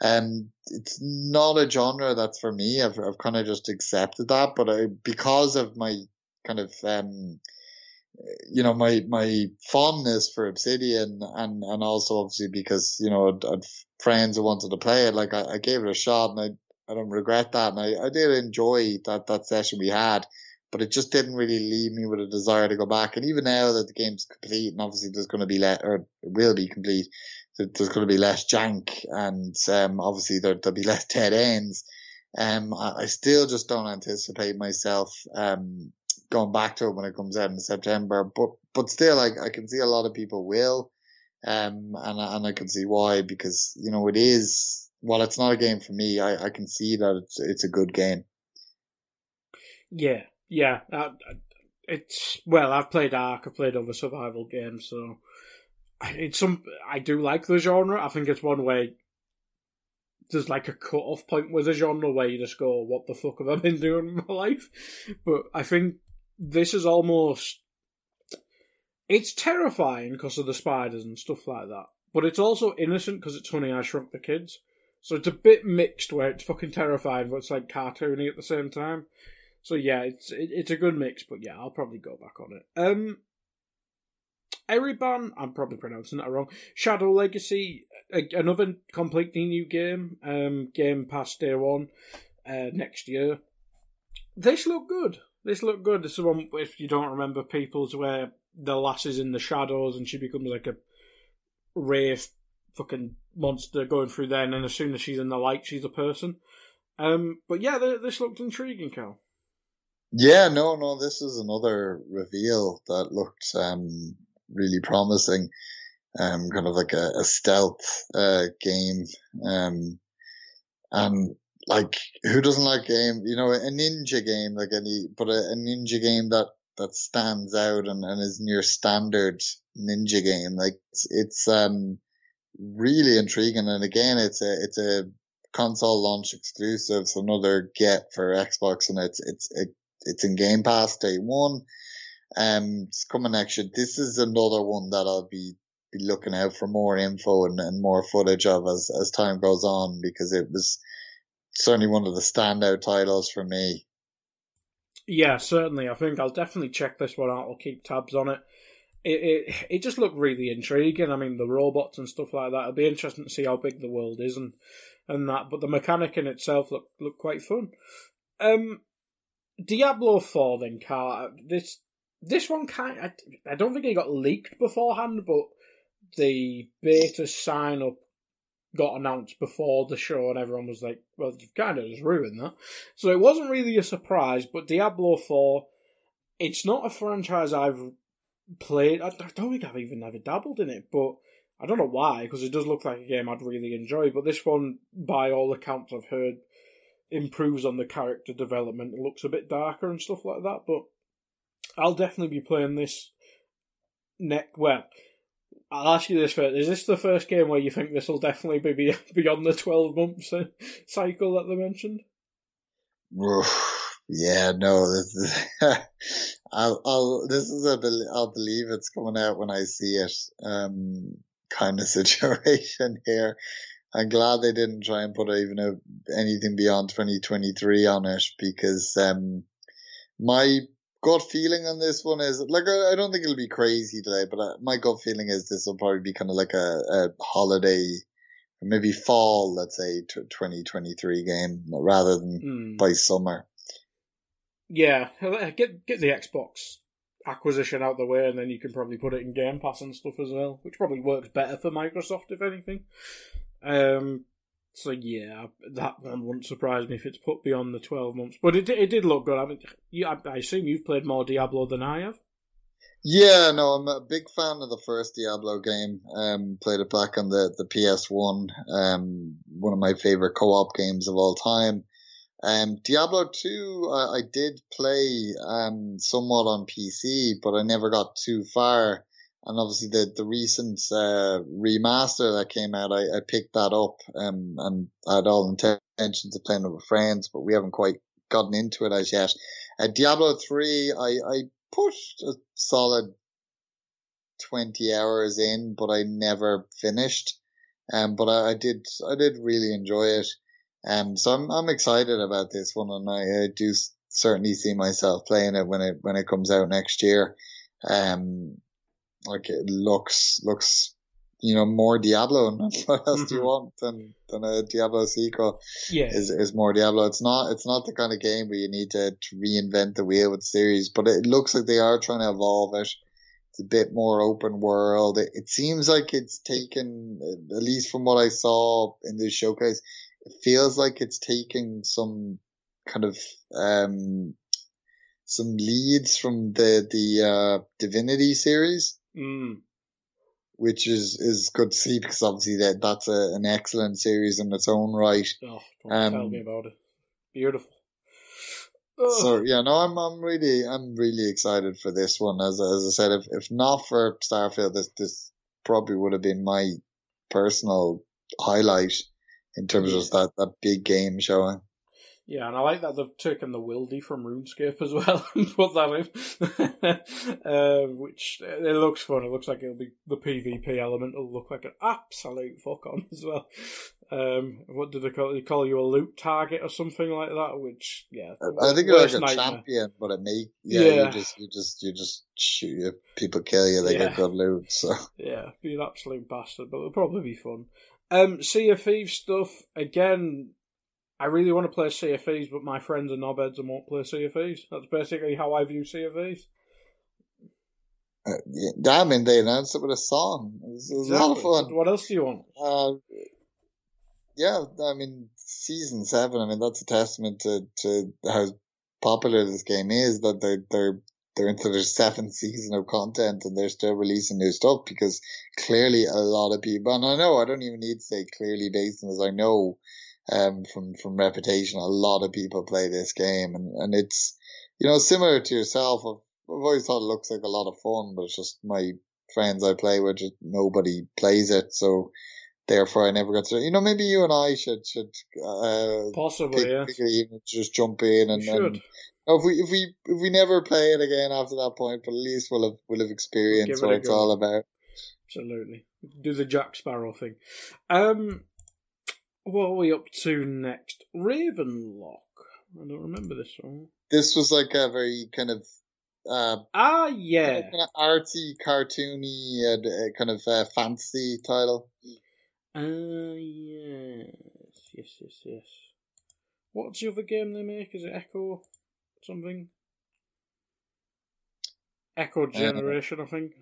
Um, it's not a genre that's for me. I've, I've kind of just accepted that, but I, because of my kind of, um, you know, my, my fondness for Obsidian and, and also obviously because, you know, I'd, I'd friends who wanted to play it, like I, I gave it a shot and I, I don't regret that. And I, I did enjoy that, that session we had but it just didn't really leave me with a desire to go back. And even now that the game's complete, and obviously there's going to be less, or it will be complete, there's going to be less jank, and um, obviously there, will be less dead ends. Um, I, I, still just don't anticipate myself um, going back to it when it comes out in September. But but still, like I can see a lot of people will, um, and and I can see why because you know it is. While it's not a game for me, I, I can see that it's it's a good game. Yeah, yeah, uh, it's well. I've played Ark. I've played other survival games, so it's some. I do like the genre. I think it's one way. There's like a cut off point with the genre where you just go, "What the fuck have I been doing in my life?" But I think this is almost. It's terrifying because of the spiders and stuff like that, but it's also innocent because it's Honey I Shrunk the Kids. So it's a bit mixed where it's fucking terrifying, but it's like cartoony at the same time. So yeah, it's it, it's a good mix, but yeah, I'll probably go back on it. Um, Ereban, I'm probably pronouncing that wrong. Shadow Legacy, another completely new game. Um, Game Pass day one, uh, next year. This look good. This looked good. This is one if you don't remember, people's where the lass is in the shadows and she becomes like a wraith fucking monster going through there, and then as soon as she's in the light, she's a person. Um, but yeah, this looked intriguing, Cal. Yeah, no, no, this is another reveal that looked um, really promising. Um, kind of like a, a stealth uh, game. Um, and like, who doesn't like game? You know, a ninja game, like any, but a, a ninja game that that stands out and, and is near standard ninja game. Like it's, it's um really intriguing. And again, it's a it's a console launch exclusive, so another get for Xbox, and it's it's it it's in Game Pass day one. Um, it's coming next year. This is another one that I'll be, be looking out for more info and, and more footage of as, as time goes on because it was certainly one of the standout titles for me. Yeah, certainly. I think I'll definitely check this one out. I'll keep tabs on it. It it, it just looked really intriguing. I mean, the robots and stuff like that. It'll be interesting to see how big the world is and and that. But the mechanic in itself looked looked quite fun. Um, Diablo Four then, Car. This this one kind. I, I don't think it got leaked beforehand, but the beta sign up got announced before the show, and everyone was like, "Well, you've kind of just ruined that." So it wasn't really a surprise. But Diablo Four, it's not a franchise I've played. I, don't think I've even ever dabbled in it, but I don't know why because it does look like a game I'd really enjoy. But this one, by all accounts I've heard, improves on the character development. It looks a bit darker and stuff like that. But I'll definitely be playing this. Neck well I'll ask you this first: Is this the first game where you think this will definitely be beyond the twelve months cycle that they mentioned? yeah, no. This is, I'll, I'll. This is a. I'll believe it's coming out when I see it. Um, kind of situation here. I'm glad they didn't try and put even a, anything beyond 2023 on it because um, my gut feeling on this one is like I, don't think it'll be crazy today, but uh, my gut feeling is this will probably be kind of like a, a holiday, maybe fall, let's say, twenty twenty three game rather than mm. by summer. Yeah, get get the Xbox acquisition out the way, and then you can probably put it in Game Pass and stuff as well, which probably works better for Microsoft if anything. Um, so yeah, that one wouldn't surprise me if it's put beyond the twelve months. But it it did look good. I mean, you, I, I assume you've played more Diablo than I have. Yeah, no, I'm a big fan of the first Diablo game. Um, played it back on the the PS One. Um, one of my favorite co-op games of all time. Um, Diablo 2, I, I did play, um, somewhat on PC, but I never got too far and obviously the the recent uh, remaster that came out, I, I picked that up um, and I had all intentions of playing it with friends, but we haven't quite gotten into it as yet. Uh, Diablo three, I I pushed a solid twenty hours in, but I never finished. Um, but I, I did I did really enjoy it. Um, so I'm I'm excited about this one, and I, I do certainly see myself playing it when it when it comes out next year. Um, like it looks looks you know more Diablo. And what else do you want than than a Diablo sequel? Yeah, is is more Diablo. It's not it's not the kind of game where you need to, to reinvent the wheel with series, but it looks like they are trying to evolve it. It's a bit more open world. It, it seems like it's taken, at least from what I saw in the showcase, it feels like it's taking some kind of um some leads from the the uh, Divinity series Mm. Which is, is good to see because obviously that that's a, an excellent series in its own right. Oh, don't um, tell me about it. Beautiful. So yeah, no, I'm I'm really I'm really excited for this one. As as I said, if if not for Starfield, this this probably would have been my personal highlight in terms yeah. of that that big game showing. Yeah, and I like that they've taken the wildy from RuneScape as well and put that in, uh, which it looks fun. It looks like it'll be the PvP element will look like an absolute fuck on as well. Um, what did they call? They call you a loot target or something like that. Which yeah, I think it's like a nightmare. champion, but it may yeah, yeah, you just you just you just shoot you. People kill you, they yeah. get good loot. So yeah, be an absolute bastard, but it'll probably be fun. Um, Sea of Thieves stuff again I really want to play Sea of Thieves, but my friends are knobheads and won't play Sea of Thieves. That's basically how I view Sea of Thieves. Uh, yeah, I mean, they announced it with a song. It was, it was exactly. a lot of fun. What else do you want? Uh, yeah, I mean, season seven. I mean, that's a testament to, to how popular this game is. That they they're they're into their seventh season of content and they're still releasing new stuff because clearly a lot of people. And I know I don't even need to say clearly based on this. I know um, from, from reputation. A lot of people play this game and, and it's, you know, similar to yourself. I've, I've always thought it looks like a lot of fun, but it's just my friends I play with, nobody plays it. So therefore I never got to, you know, maybe you and I should, should, uh, possibly, pick, yeah. Pick just jump in and, and if we, if we, if we never play it again after that point, but at least we'll have, we'll have experienced we'll what it's all about. Absolutely. Do the Jack Sparrow thing. Um, what are we up to next? Ravenlok. I don't remember this one. this was like a very kind of uh, ah yeah, kind of artsy, cartoony, uh, kind of uh, fantasy title. Uh, yes, yes, yes, yes. What's the other game they make? Is it Echo something? Echo Generation, uh, I think.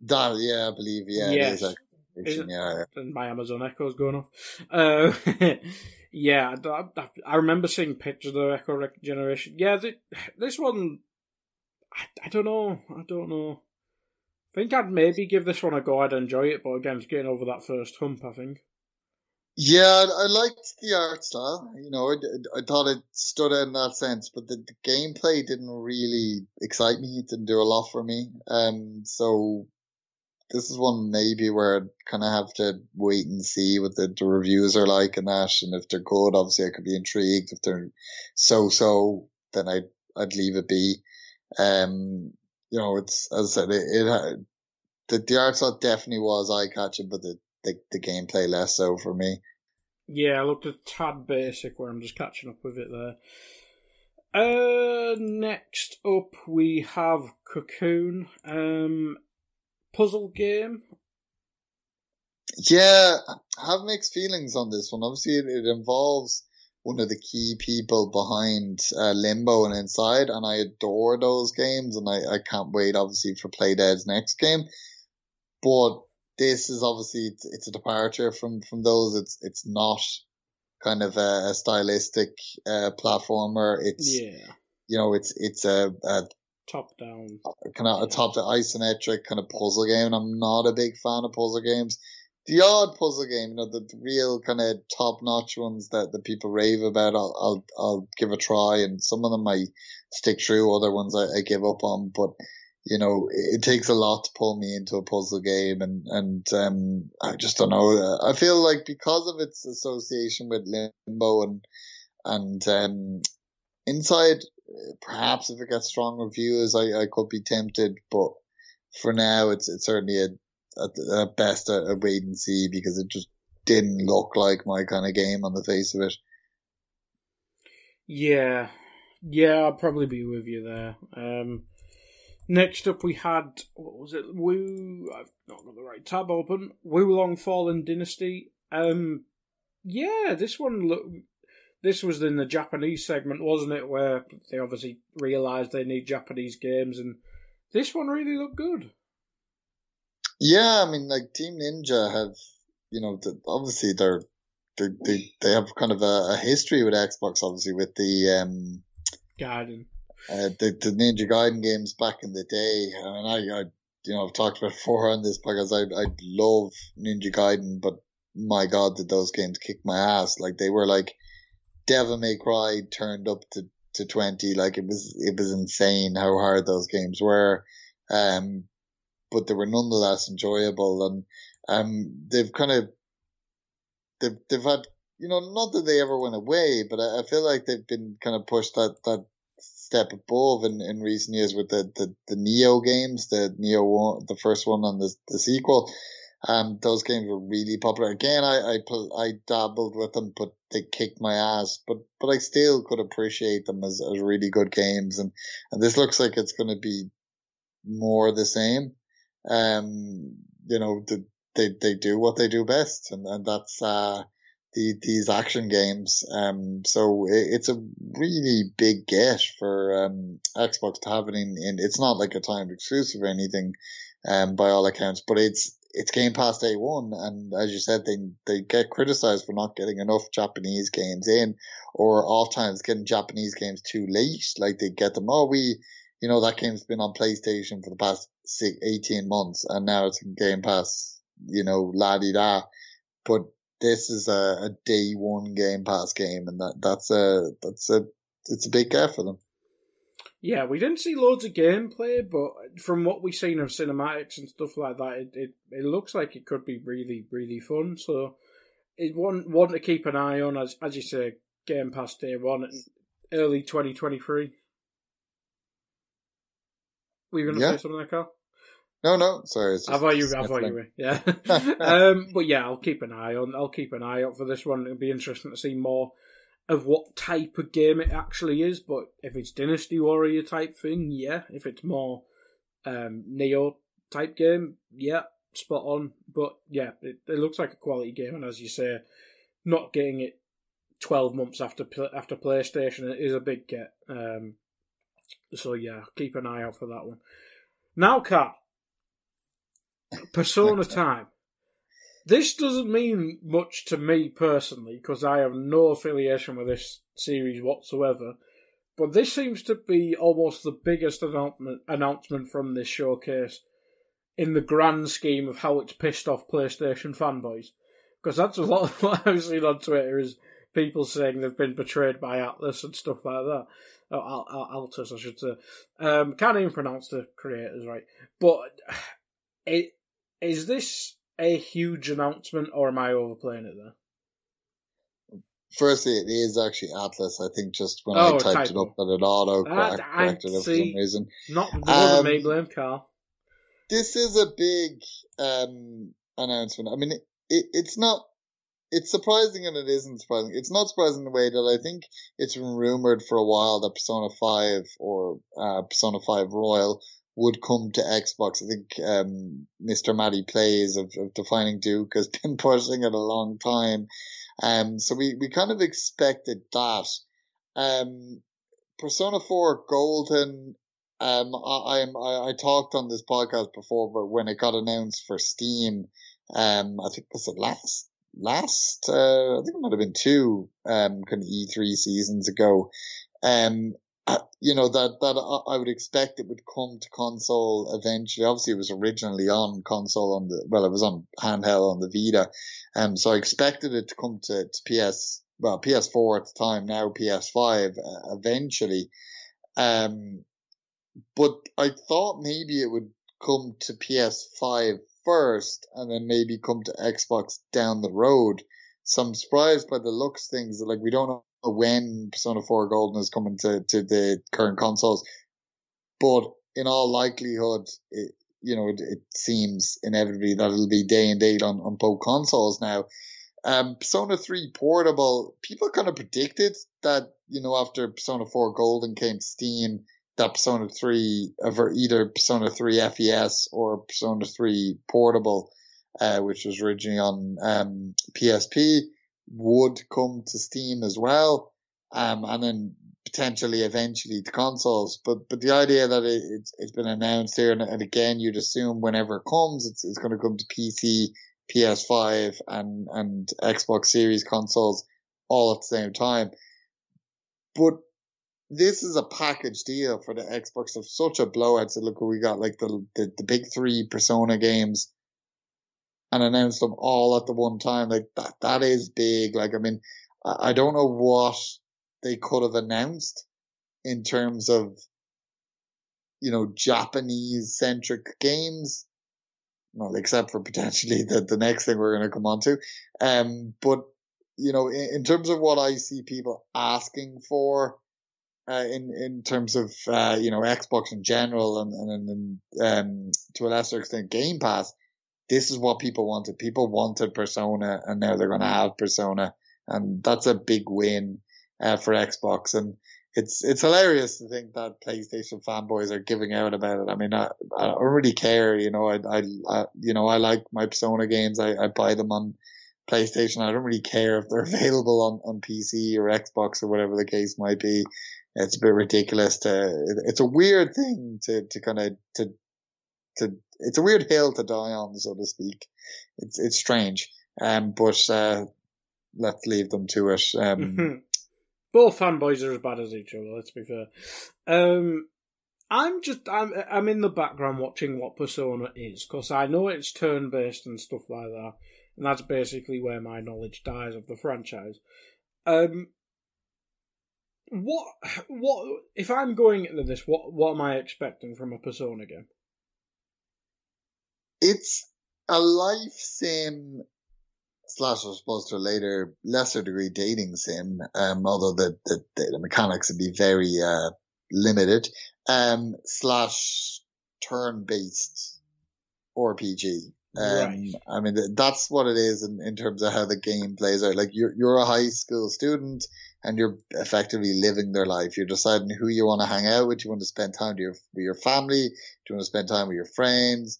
That yeah, I believe yeah, yes. it is. It, yeah, and my Amazon Echo's going off. Uh, yeah, I, I, remember seeing pictures of the Echo Generation. Yeah, the, this one, I, I don't know, I don't know. I think I'd maybe give this one a go. I'd enjoy it, but again, it's getting over that first hump. I think. Yeah, I liked the art style. You know, I, I thought it stood out in that sense, but the, the, gameplay didn't really excite me. It didn't do a lot for me. Um, so this is one maybe where I'd kind of have to wait and see what the, the reviews are like and that. And if they're good, obviously I could be intrigued. If they're so-so, then I'd, I'd leave it be. Um, you know, it's, as I said, it, it the, the art style definitely was eye catching, but the, the, the gameplay less so for me. Yeah, I looked a tad basic where I'm just catching up with it there. Uh, next up we have Cocoon, um, puzzle game. Yeah, I have mixed feelings on this one. Obviously, it, it involves one of the key people behind uh, Limbo and Inside, and I adore those games, and I, I can't wait, obviously, for Playdead's next game. But this is obviously it's, it's, a departure from from those. It's it's not kind of a, a stylistic uh, platformer. It's yeah. you know it's it's a, a top down kind of a top to isometric kind of puzzle game. And I'm not a big fan of puzzle games. The odd puzzle game, you know, the, the real kind of top notch ones that the people rave about, I'll, I'll, I'll give a try. And some of them I stick through, other ones I, I give up on. But you know, it, takes a lot to pull me into a puzzle game and, and, um, I just don't know. I feel like because of its association with Limbo and, and, um, Inside, perhaps if it gets strong reviews, I, I could be tempted, but for now, it's, it's certainly a, best a, a wait and see because it just didn't look like my kind of game on the face of it. Yeah. Yeah, I'll probably be with you there. Um, Next up, we had what was it? Wu. I've not got the right tab open. Wo Long Fallen Dynasty. Um, yeah, this one look. This was in the Japanese segment, wasn't it? Where they obviously realised they need Japanese games, and this one really looked good. Yeah, I mean, like Team Ninja have, you know, obviously they're they, they they have kind of a, a history with Xbox, obviously with the um, Gaiden uh, the, the Ninja Gaiden games back in the day. I mean, I, I you know, I've talked about before on this because I, I love Ninja Gaiden, but my God, did those games kick my ass. Like they were like Devil May Cry turned up to, to 20. Like it was, it was insane how hard those games were. Um, but they were nonetheless enjoyable and, um, they've kind of, they've, they've had, you know, not that they ever went away, but I, I feel like they've been kind of pushed that, that step above in, in recent years with the, the, the Nioh games, the Nioh one, the first one and the, the sequel. Um, those games were really popular. Again, I, I, I dabbled with them, but they kicked my ass, but, but I still could appreciate them as, as really good games. And, and this looks like it's going to be more the same. Um, you know, the, they, they do what they do best. And, and that's, uh, the, these action games. Um, so it, it's a really big get for um, Xbox to have it in, in. It's not like a timed exclusive or anything, um, by all accounts, but it's it's Game Pass Day One, and as you said, they they get criticized for not getting enough Japanese games in, or oftentimes getting Japanese games too late. Like they get them, oh, we, you know, that game's been on PlayStation for the past six, 18 months, and now it's in Game Pass, you know, la di da. But this is a, a day one Game Pass game, and that that's a that's a it's a big get for them. Yeah, we didn't see loads of gameplay, but from what we've seen of cinematics and stuff like that, it, it, it looks like it could be really, really fun. So, it one one to keep an eye on, as as you say, Game Pass Day One, early twenty twenty three. Were you going to yeah. say something there, Carl? No, no, sorry. I thought you. I thought you were. Yeah. um, but yeah, I'll keep an eye on. I'll keep an eye out for this one. It'll be interesting to see more of what type of game it actually is, but if it's Dynasty Warrior type thing, yeah. If it's more um, Nioh type game, yeah, spot on. But yeah, it, it looks like a quality game, and as you say, not getting it twelve months after after PlayStation is a big get. Um, so yeah, keep an eye out for that one. Now, Carl, Persona time. This doesn't mean much to me personally because I have no affiliation with this series whatsoever. But this seems to be almost the biggest announcement announcement from this showcase in the grand scheme of how it's pissed off PlayStation fanboys. Because that's a lot of what I've seen on Twitter is people saying they've been betrayed by Atlas and stuff like that. Oh, Al- Al- Altus, I should say. Um, can't even pronounce the creators right. But it, is this a huge announcement, or am I overplaying it there? Firstly, it is actually Atlus. I think just when oh, I typed it up, that it auto corrected it for some reason. Not wasn't um, me, blame Carl. This is a big um, announcement. I mean, it, it, it's not. It's surprising and it isn't surprising. It's not surprising in the way that I think it's been rumored for a while that Persona Five or uh, Persona Five Royal would come to Xbox. I think um, Mr. Matty Plays of, of Defining Duke has been pushing it a long time. Um, so we, we kind of expected that. Um, Persona 4 Golden, um, I, I'm, I, I talked on this podcast before, but when it got announced for Steam, um, I think was it last, last, uh, I think it might have been two, um, kind of E3 seasons ago. Um, you know that that I would expect it would come to console eventually. Obviously, it was originally on console on the well, it was on handheld on the Vita, um, so I expected it to come to, to PS well PS4 at the time, now PS5 uh, eventually. Um, but I thought maybe it would come to PS5 first, and then maybe come to Xbox down the road. So I'm surprised by the looks things. Like we don't when Persona 4 Golden is coming to, to the current consoles. But in all likelihood, it, you know, it, it, seems inevitably that it'll be day and date on, on both consoles now. Um, Persona 3 Portable, people kind of predicted that, you know, after Persona 4 Golden came to Steam, that Persona 3, over either Persona 3 FES or Persona 3 Portable, uh, which was originally on, um, PSP, would come to Steam as well, um, and then potentially eventually to consoles. But but the idea that it, it's it's been announced here, and, and again, you'd assume whenever it comes, it's it's going to come to PC, PS5, and and Xbox Series consoles all at the same time. But this is a package deal for the Xbox of such a blowout. So look, we got like the, the the big three Persona games and announce them all at the one time. Like that, that is big. Like, I mean, I, I don't know what they could have announced in terms of, you know, Japanese centric games. Well, except for potentially the, the next thing we're going to come on to. Um, but, you know, in, in terms of what I see people asking for, uh, in in terms of uh, you know Xbox in general and and, and um, to a lesser extent Game Pass, this is what people wanted. People wanted Persona, and now they're going to have Persona, and that's a big win uh, for Xbox. And it's it's hilarious to think that PlayStation fanboys are giving out about it. I mean, I, I don't really care. You know, I, I, I you know I like my Persona games. I, I buy them on PlayStation. I don't really care if they're available on, on PC or Xbox or whatever the case might be. It's a bit ridiculous to. It's a weird thing to to kind of to to it's a weird hill to die on, so to speak. It's it's strange, um, but uh, let's leave them to it. Um, mm-hmm. Both fanboys are as bad as each other. Let's be fair. Um, I'm just I'm I'm in the background watching what Persona is because I know it's turn based and stuff like that, and that's basically where my knowledge dies of the franchise. Um, what what if I'm going into this? What what am I expecting from a Persona game? It's a life sim slash, I suppose, to a later, lesser degree dating sim, um, although the, the, the mechanics would be very, uh, limited, um, slash turn based RPG. Um, Right. I mean, that's what it is in, in terms of how the game plays out. Like you're, you're a high school student and you're effectively living their life. You're deciding who you want to hang out with. Do You want to spend time with your, with your family. Do you want to spend time with your friends?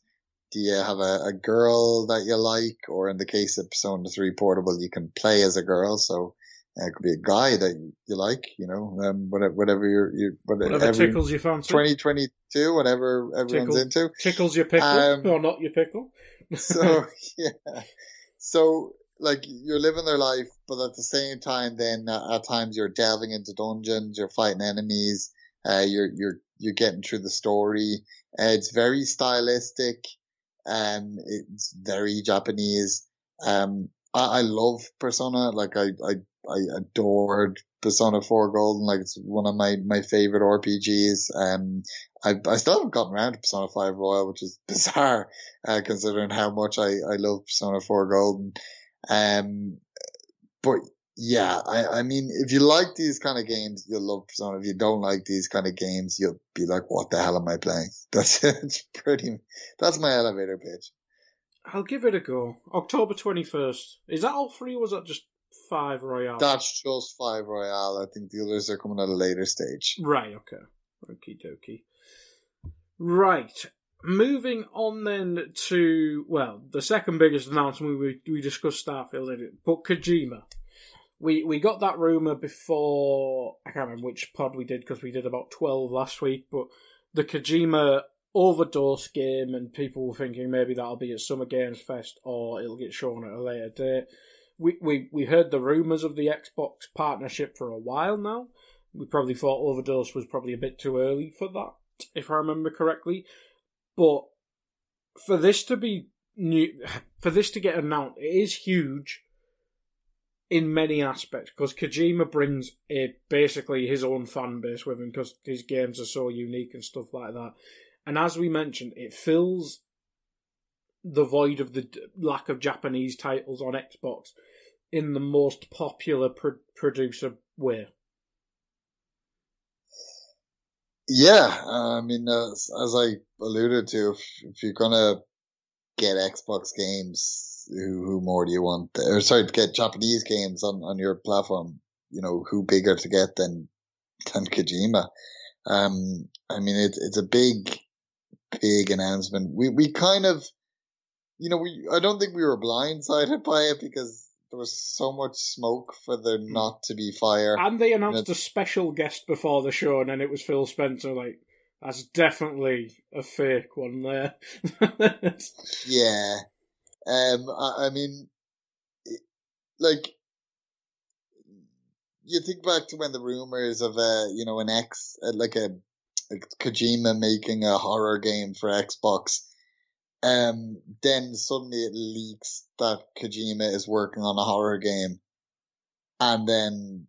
Do you have a, a girl that you like? Or in the case of Persona 3 Portable, you can play as a girl. So uh, it could be a guy that you, like, you know, um, whatever, whatever you're, you Whatever every, tickles your fancy. 2022, whatever everyone's Tickles. into. Tickles your pickle, Um, or not your pickle. So yeah, so like you're living their life, but at the same time, then uh, at times you're delving into dungeons, you're fighting enemies, uh, you're you're you're getting through the story. Uh, it's very stylistic, um, it's very Japanese. Um, I, I love Persona, like I I I adored Persona 4 Golden, like it's one of my my favorite RPGs. Um, I I still haven't gotten around to Persona 5 Royal, which is bizarre uh, considering how much I, I love Persona 4 Golden. Um, but yeah, I, I mean, if you like these kind of games, you'll love Persona. If you don't like these kind of games, you'll be like, what the hell am I playing? That's it's pretty, that's my elevator pitch. I'll give it a go. October 21st. Is that all three or was that just five Royal? That's just 5 Royal. I think the others are coming at a later stage. Right, okay. Okie dokie. Right. Moving on then to, well, the second biggest announcement we, we discussed Starfield, but Kojima. We we got that rumour before, I can't remember which pod we did because we did about 12 last week, but the Kojima overdose game and people were thinking maybe that'll be at Summer Games Fest or it'll get shown at a later date. We, we, we heard the rumours of the Xbox partnership for a while now. We probably thought Overdose was probably a bit too early for that, if I remember correctly. But for this to be new, for this to get announced, it is huge in many aspects because Kojima brings a basically his own fan base with him because his games are so unique and stuff like that. And as we mentioned, it fills the void of the lack of Japanese titles on Xbox in the most popular pro- producer way. Yeah, I mean, as, as I alluded to, if, if you're gonna get Xbox games, who, who more do you want? Or sorry, to get Japanese games on, on your platform, you know, who bigger to get than, than Kojima? Um, I mean, it's, it's a big, big announcement. We, we kind of, you know, we, I don't think we were blindsided by it because there was so much smoke for there not to be fire. And they announced That's- a special guest before the show, and then it was Phil Spencer. Like, that's definitely a fake one there. Yeah. Um, I, I mean, like, you think back to when the rumors of, uh, you know, an X, uh, like a, like Kojima making a horror game for Xbox. Um, then suddenly it leaks that Kojima is working on a horror game. And then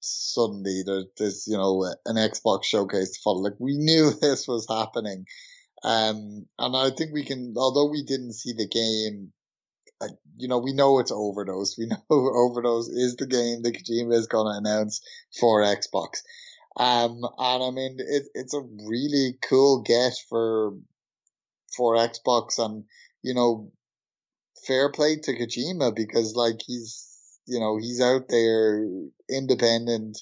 suddenly there, there's, you know, an Xbox showcase to follow. Like we knew this was happening. Um, and I think we can, although we didn't see the game, uh, you know, we know it's Overdose. We know Overdose is the game that Kojima is going to announce for Xbox. Um, and I mean, it, it's a really cool get for, for Xbox and, you know, fair play to Kojima because like he's, you know, he's out there independent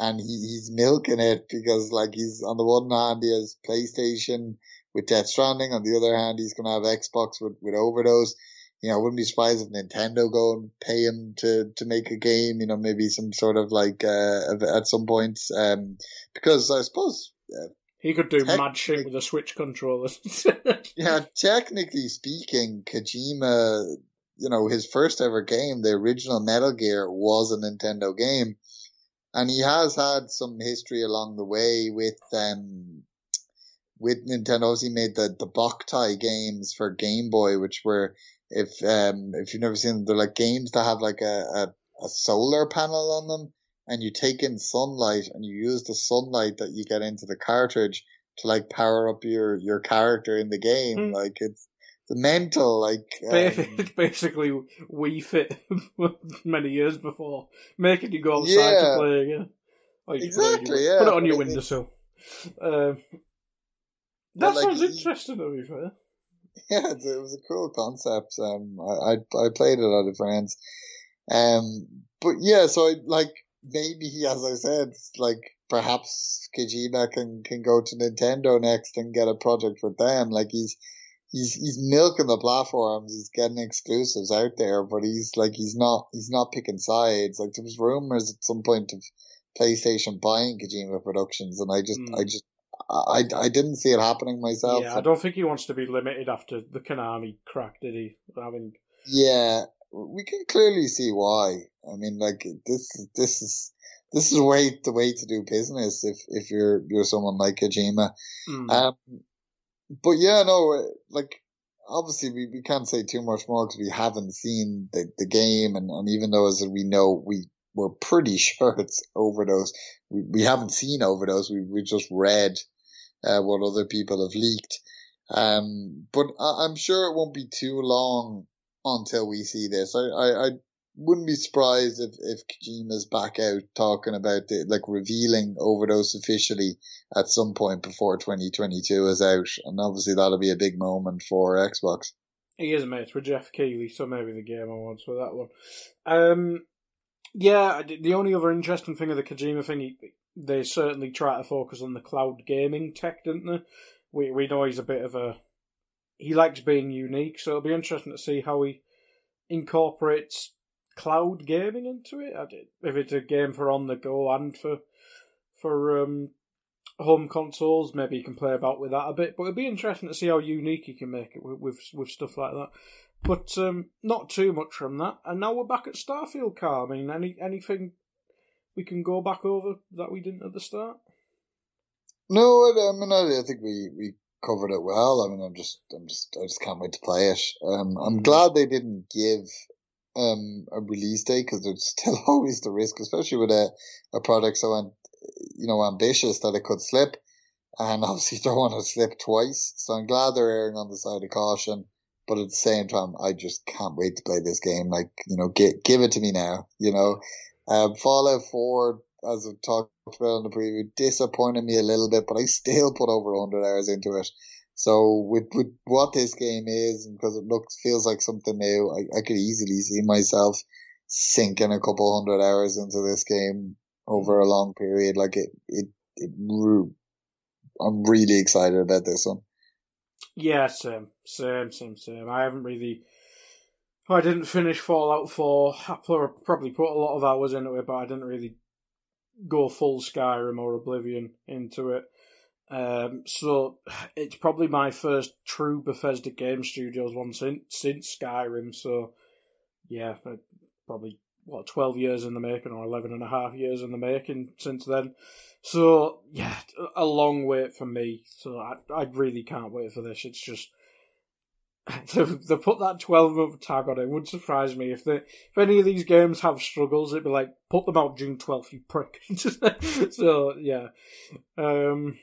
and he, he's milking it because like he's on the one hand he has PlayStation with Death Stranding, on the other hand he's gonna have Xbox with, with Overdose. You know, I wouldn't be surprised if Nintendo go and pay him to, to make a game, you know, maybe some sort of like, uh, at some point, um, because I suppose, uh, he could do mad shit with a Switch controller. yeah, technically speaking, Kojima, you know, his first ever game, the original Metal Gear, was a Nintendo game. And he has had some history along the way with, um, with Nintendo. He made the, the Boktai games for Game Boy, which were, if, um, if you've never seen them, they're like games that have like a, a, a solar panel on them. And you take in sunlight and you use the sunlight that you get into the cartridge to like power up your, your character in the game. Hmm. Like it's, the mental, like, um, basically Wii Fit many years before, making you go outside Yeah. to play again. Or you can put it on Exactly, your- yeah, Put it on your windowsill. Um, that like, sounds interesting, to be fair. yeah, it was a cool concept. Um, I, I, I played it at a friend's. Um, but yeah, so I, like, maybe he, as I said, like, perhaps Kojima can, can go to Nintendo next and get a project with them. Like, he's, he's, he's milking the platforms. He's getting exclusives out there, but he's like, he's not, he's not picking sides. Like, there was rumors at some point of PlayStation buying Kojima Productions, and I just, mm. I just, I, I didn't see it happening myself. Yeah, I don't think he wants to be limited after the Konami crack, did he? Having yeah, we can clearly see why. I mean, like this, this is this is way the way to do business if if you're you're someone like Kojima. Mm. Um, but yeah, no, like obviously we, we can't say too much more because we haven't seen the, the game, and, and even though as we know we we're pretty sure it's overdose. We, we haven't seen overdose. We we just read uh, what other people have leaked. Um, but I, am sure it won't be too long until we see this. I, I, I wouldn't be surprised if, if Kojima's back out talking about the, like revealing overdose officially at some point before 2022 is out. And obviously that'll be a big moment for Xbox. He is mates with Geoff Keighley, so maybe the game awards for that one. Um, yeah, the only other interesting thing of the Kojima thing, they certainly try to focus on the cloud gaming tech, didn't they? We we know he's a bit of a he likes being unique, so it'll be interesting to see how he incorporates cloud gaming into it. If it's a game for on the go and for for um, home consoles, maybe you can play about with that a bit. But it'd be interesting to see how unique you can make it with with, with stuff like that. But um, not too much from that. And now we're back at Starfield, Car. I mean, any anything we can go back over that we didn't at the start? No, I, mean I, think we, we covered it well. I mean I'm just I'm just I just can't wait to play it. Um, I'm mm. glad they didn't give um a release date because there's still always the risk, especially with a a product so you know ambitious that it could slip, and obviously don't want to slip twice. So I'm glad they're erring on the side of caution. But at the same time, I just can't wait to play this game. Like, you know, give, give it to me now, you know. Um, Fallout 4, as I've talked about in the preview, disappointed me a little bit, but I still put over 100 hours into it. So with, with what this game is, because it looks, feels like something new, I, I could easily see myself sinking a couple hundred hours into this game over a long period. Like it, it, it, I'm really excited about this one. Yeah, same, same, same, same. I haven't really I didn't finish Fallout 4. I probably put a lot of hours into it, but I didn't really go full Skyrim or Oblivion into it. Um, so it's probably my first true Bethesda Game Studios one since, since Skyrim. So yeah, probably what twelve years in the making or 11 and a half years in the making since then. So yeah, a long wait for me. So I I really can't wait for this. It's just they put that 12 month tag on it. it would surprise me if they if any of these games have struggles it'd be like put them out june 12th you prick so yeah um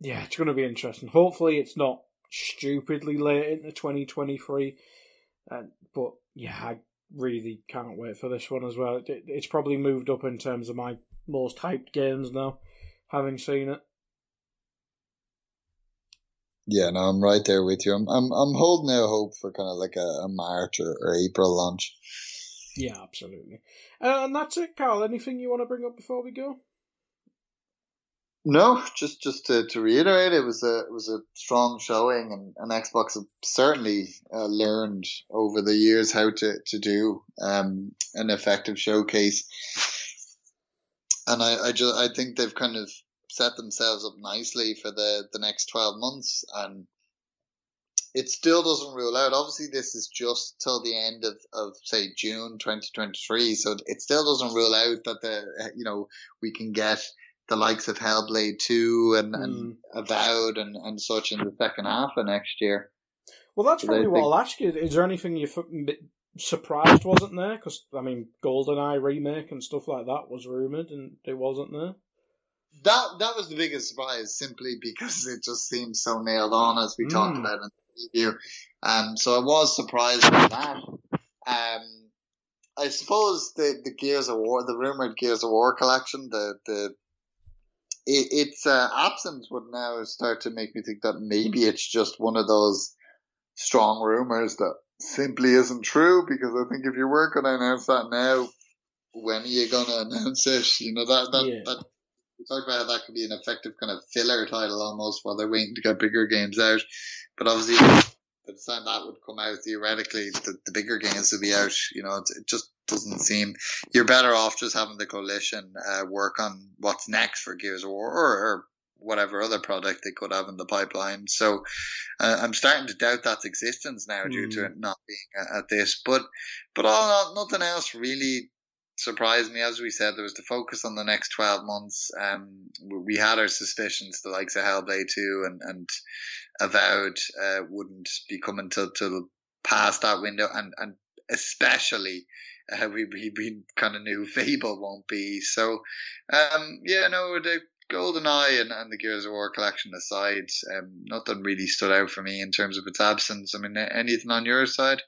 yeah it's going to be interesting hopefully it's not stupidly late into 2023 uh, but yeah i really can't wait for this one as well it, it's probably moved up in terms of my most hyped games now having seen it yeah, no, I'm right there with you. I'm I'm, I'm holding out hope for kind of like a, a March or, or, April launch. Yeah, absolutely. Uh, and that's it, Carl. Anything you want to bring up before we go? No, just just to, to reiterate, it was a it was a strong showing, and, and Xbox have certainly uh, learned over the years how to to do um, an effective showcase. And I I just I think they've kind of set themselves up nicely for the, the next 12 months. And it still doesn't rule out. Obviously, this is just till the end of, of say June 2023. So it still doesn't rule out that the, you know, we can get the likes of Hellblade 2 and, mm. and hmm. Avowed and, and such in the second half of next year. Well, that's probably what I'll ask you. Is there anything you surprised wasn't there? Because, I mean, GoldenEye remake and stuff like that was rumoured and it wasn't there that that was the biggest surprise, simply because it just seemed so nailed on as we mm. talked about in the preview. Um, so I was surprised by that. Um, I suppose the the Gears of War, the rumored Gears of War collection, the the it, its uh, absence would now start to make me think that maybe it's just one of those strong rumors that simply isn't true because I think if you were going to announce that now, when are you going to announce it? You know, that, that, Yeah. that, we talked about how that could be an effective kind of filler title almost while they're waiting to get bigger games out. But obviously, by the time that would come out, theoretically, the, the bigger games would be out. You know, it, it just doesn't seem, you're better off just having the coalition, uh, work on what's next for Gears of War or, or whatever other product they could have in the pipeline. So, uh, I'm starting to doubt that's existence now due to Hmm. it not being at, at this. But, but all, nothing else really surprised me. As we said, there was the focus on the next 12 months. Um, we had our suspicions, the likes of Hellblade 2 and, and Avowed, uh, wouldn't be coming till, to past that window. And, and especially, uh, we, we, we kind of knew Fable won't be. So, um, yeah, no, the Golden Eye and, and the Gears of War collection aside, um, nothing really stood out for me in terms of its absence. I mean, anything on your side?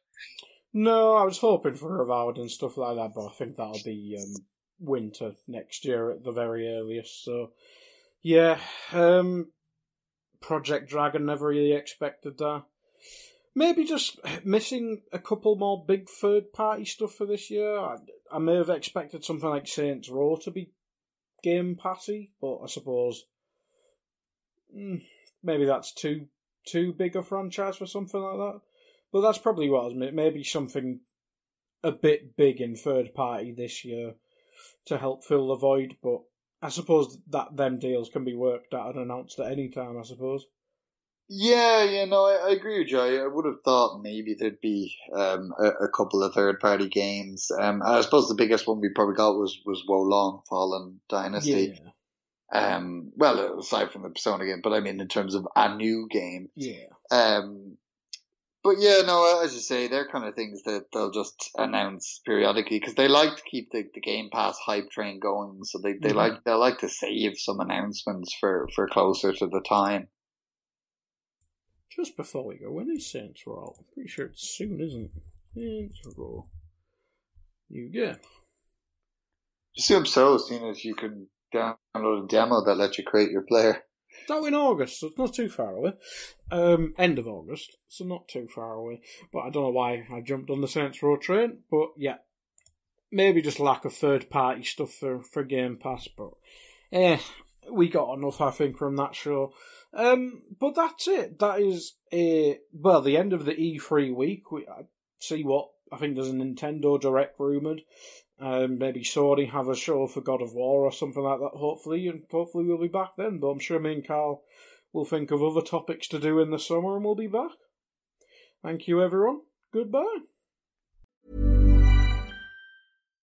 No, I was hoping for Avowed and stuff like that, but I think that'll be um, winter next year at the very earliest. So, yeah, um, Project Dragon never really expected that. Maybe just missing a couple more big third party stuff for this year. I, I may have expected something like Saints Row to be Game Passy, but I suppose mm, maybe that's too too big a franchise for something like that. But that's probably what I was mi- maybe something a bit big in third party this year to help fill the void. But I suppose that them deals can be worked out and announced at any time. I suppose. Yeah, yeah, no, I, I agree with you. I, I would have thought maybe there'd be um, a, a couple of third party games. Um, I suppose the biggest one we probably got was was Wo Long Fallen Dynasty. Yeah, Um, well, aside from the Persona game, but I mean in terms of a new game. yeah, Um, but yeah, no, as you say, they're kind of things that they'll just announce periodically because they like to keep the, the Game Pass hype train going. So they, they Mhm. like they like to save some announcements for for closer to the time. Just before we go, when is Saints Row? I'm pretty sure it's soon, isn't it? Saints Row. New game. Assume so, seeing as you can download a demo that lets you create your player. Out in August, so it's not too far away. Um, end of August, so not too far away. But I don't know why I jumped on the Saints Row train. But yeah, maybe just lack of third party stuff for, for Game Pass. But eh, we got enough, I think, from that show. Um, but that's it. That is a well, the end of the E3 week. We I see what I think there's a Nintendo Direct rumored. Um, maybe Sony have a show for God of War or something like that. Hopefully, and hopefully we'll be back then. But I'm sure me and Carl will think of other topics to do in the summer, and we'll be back. Thank you, everyone. Goodbye.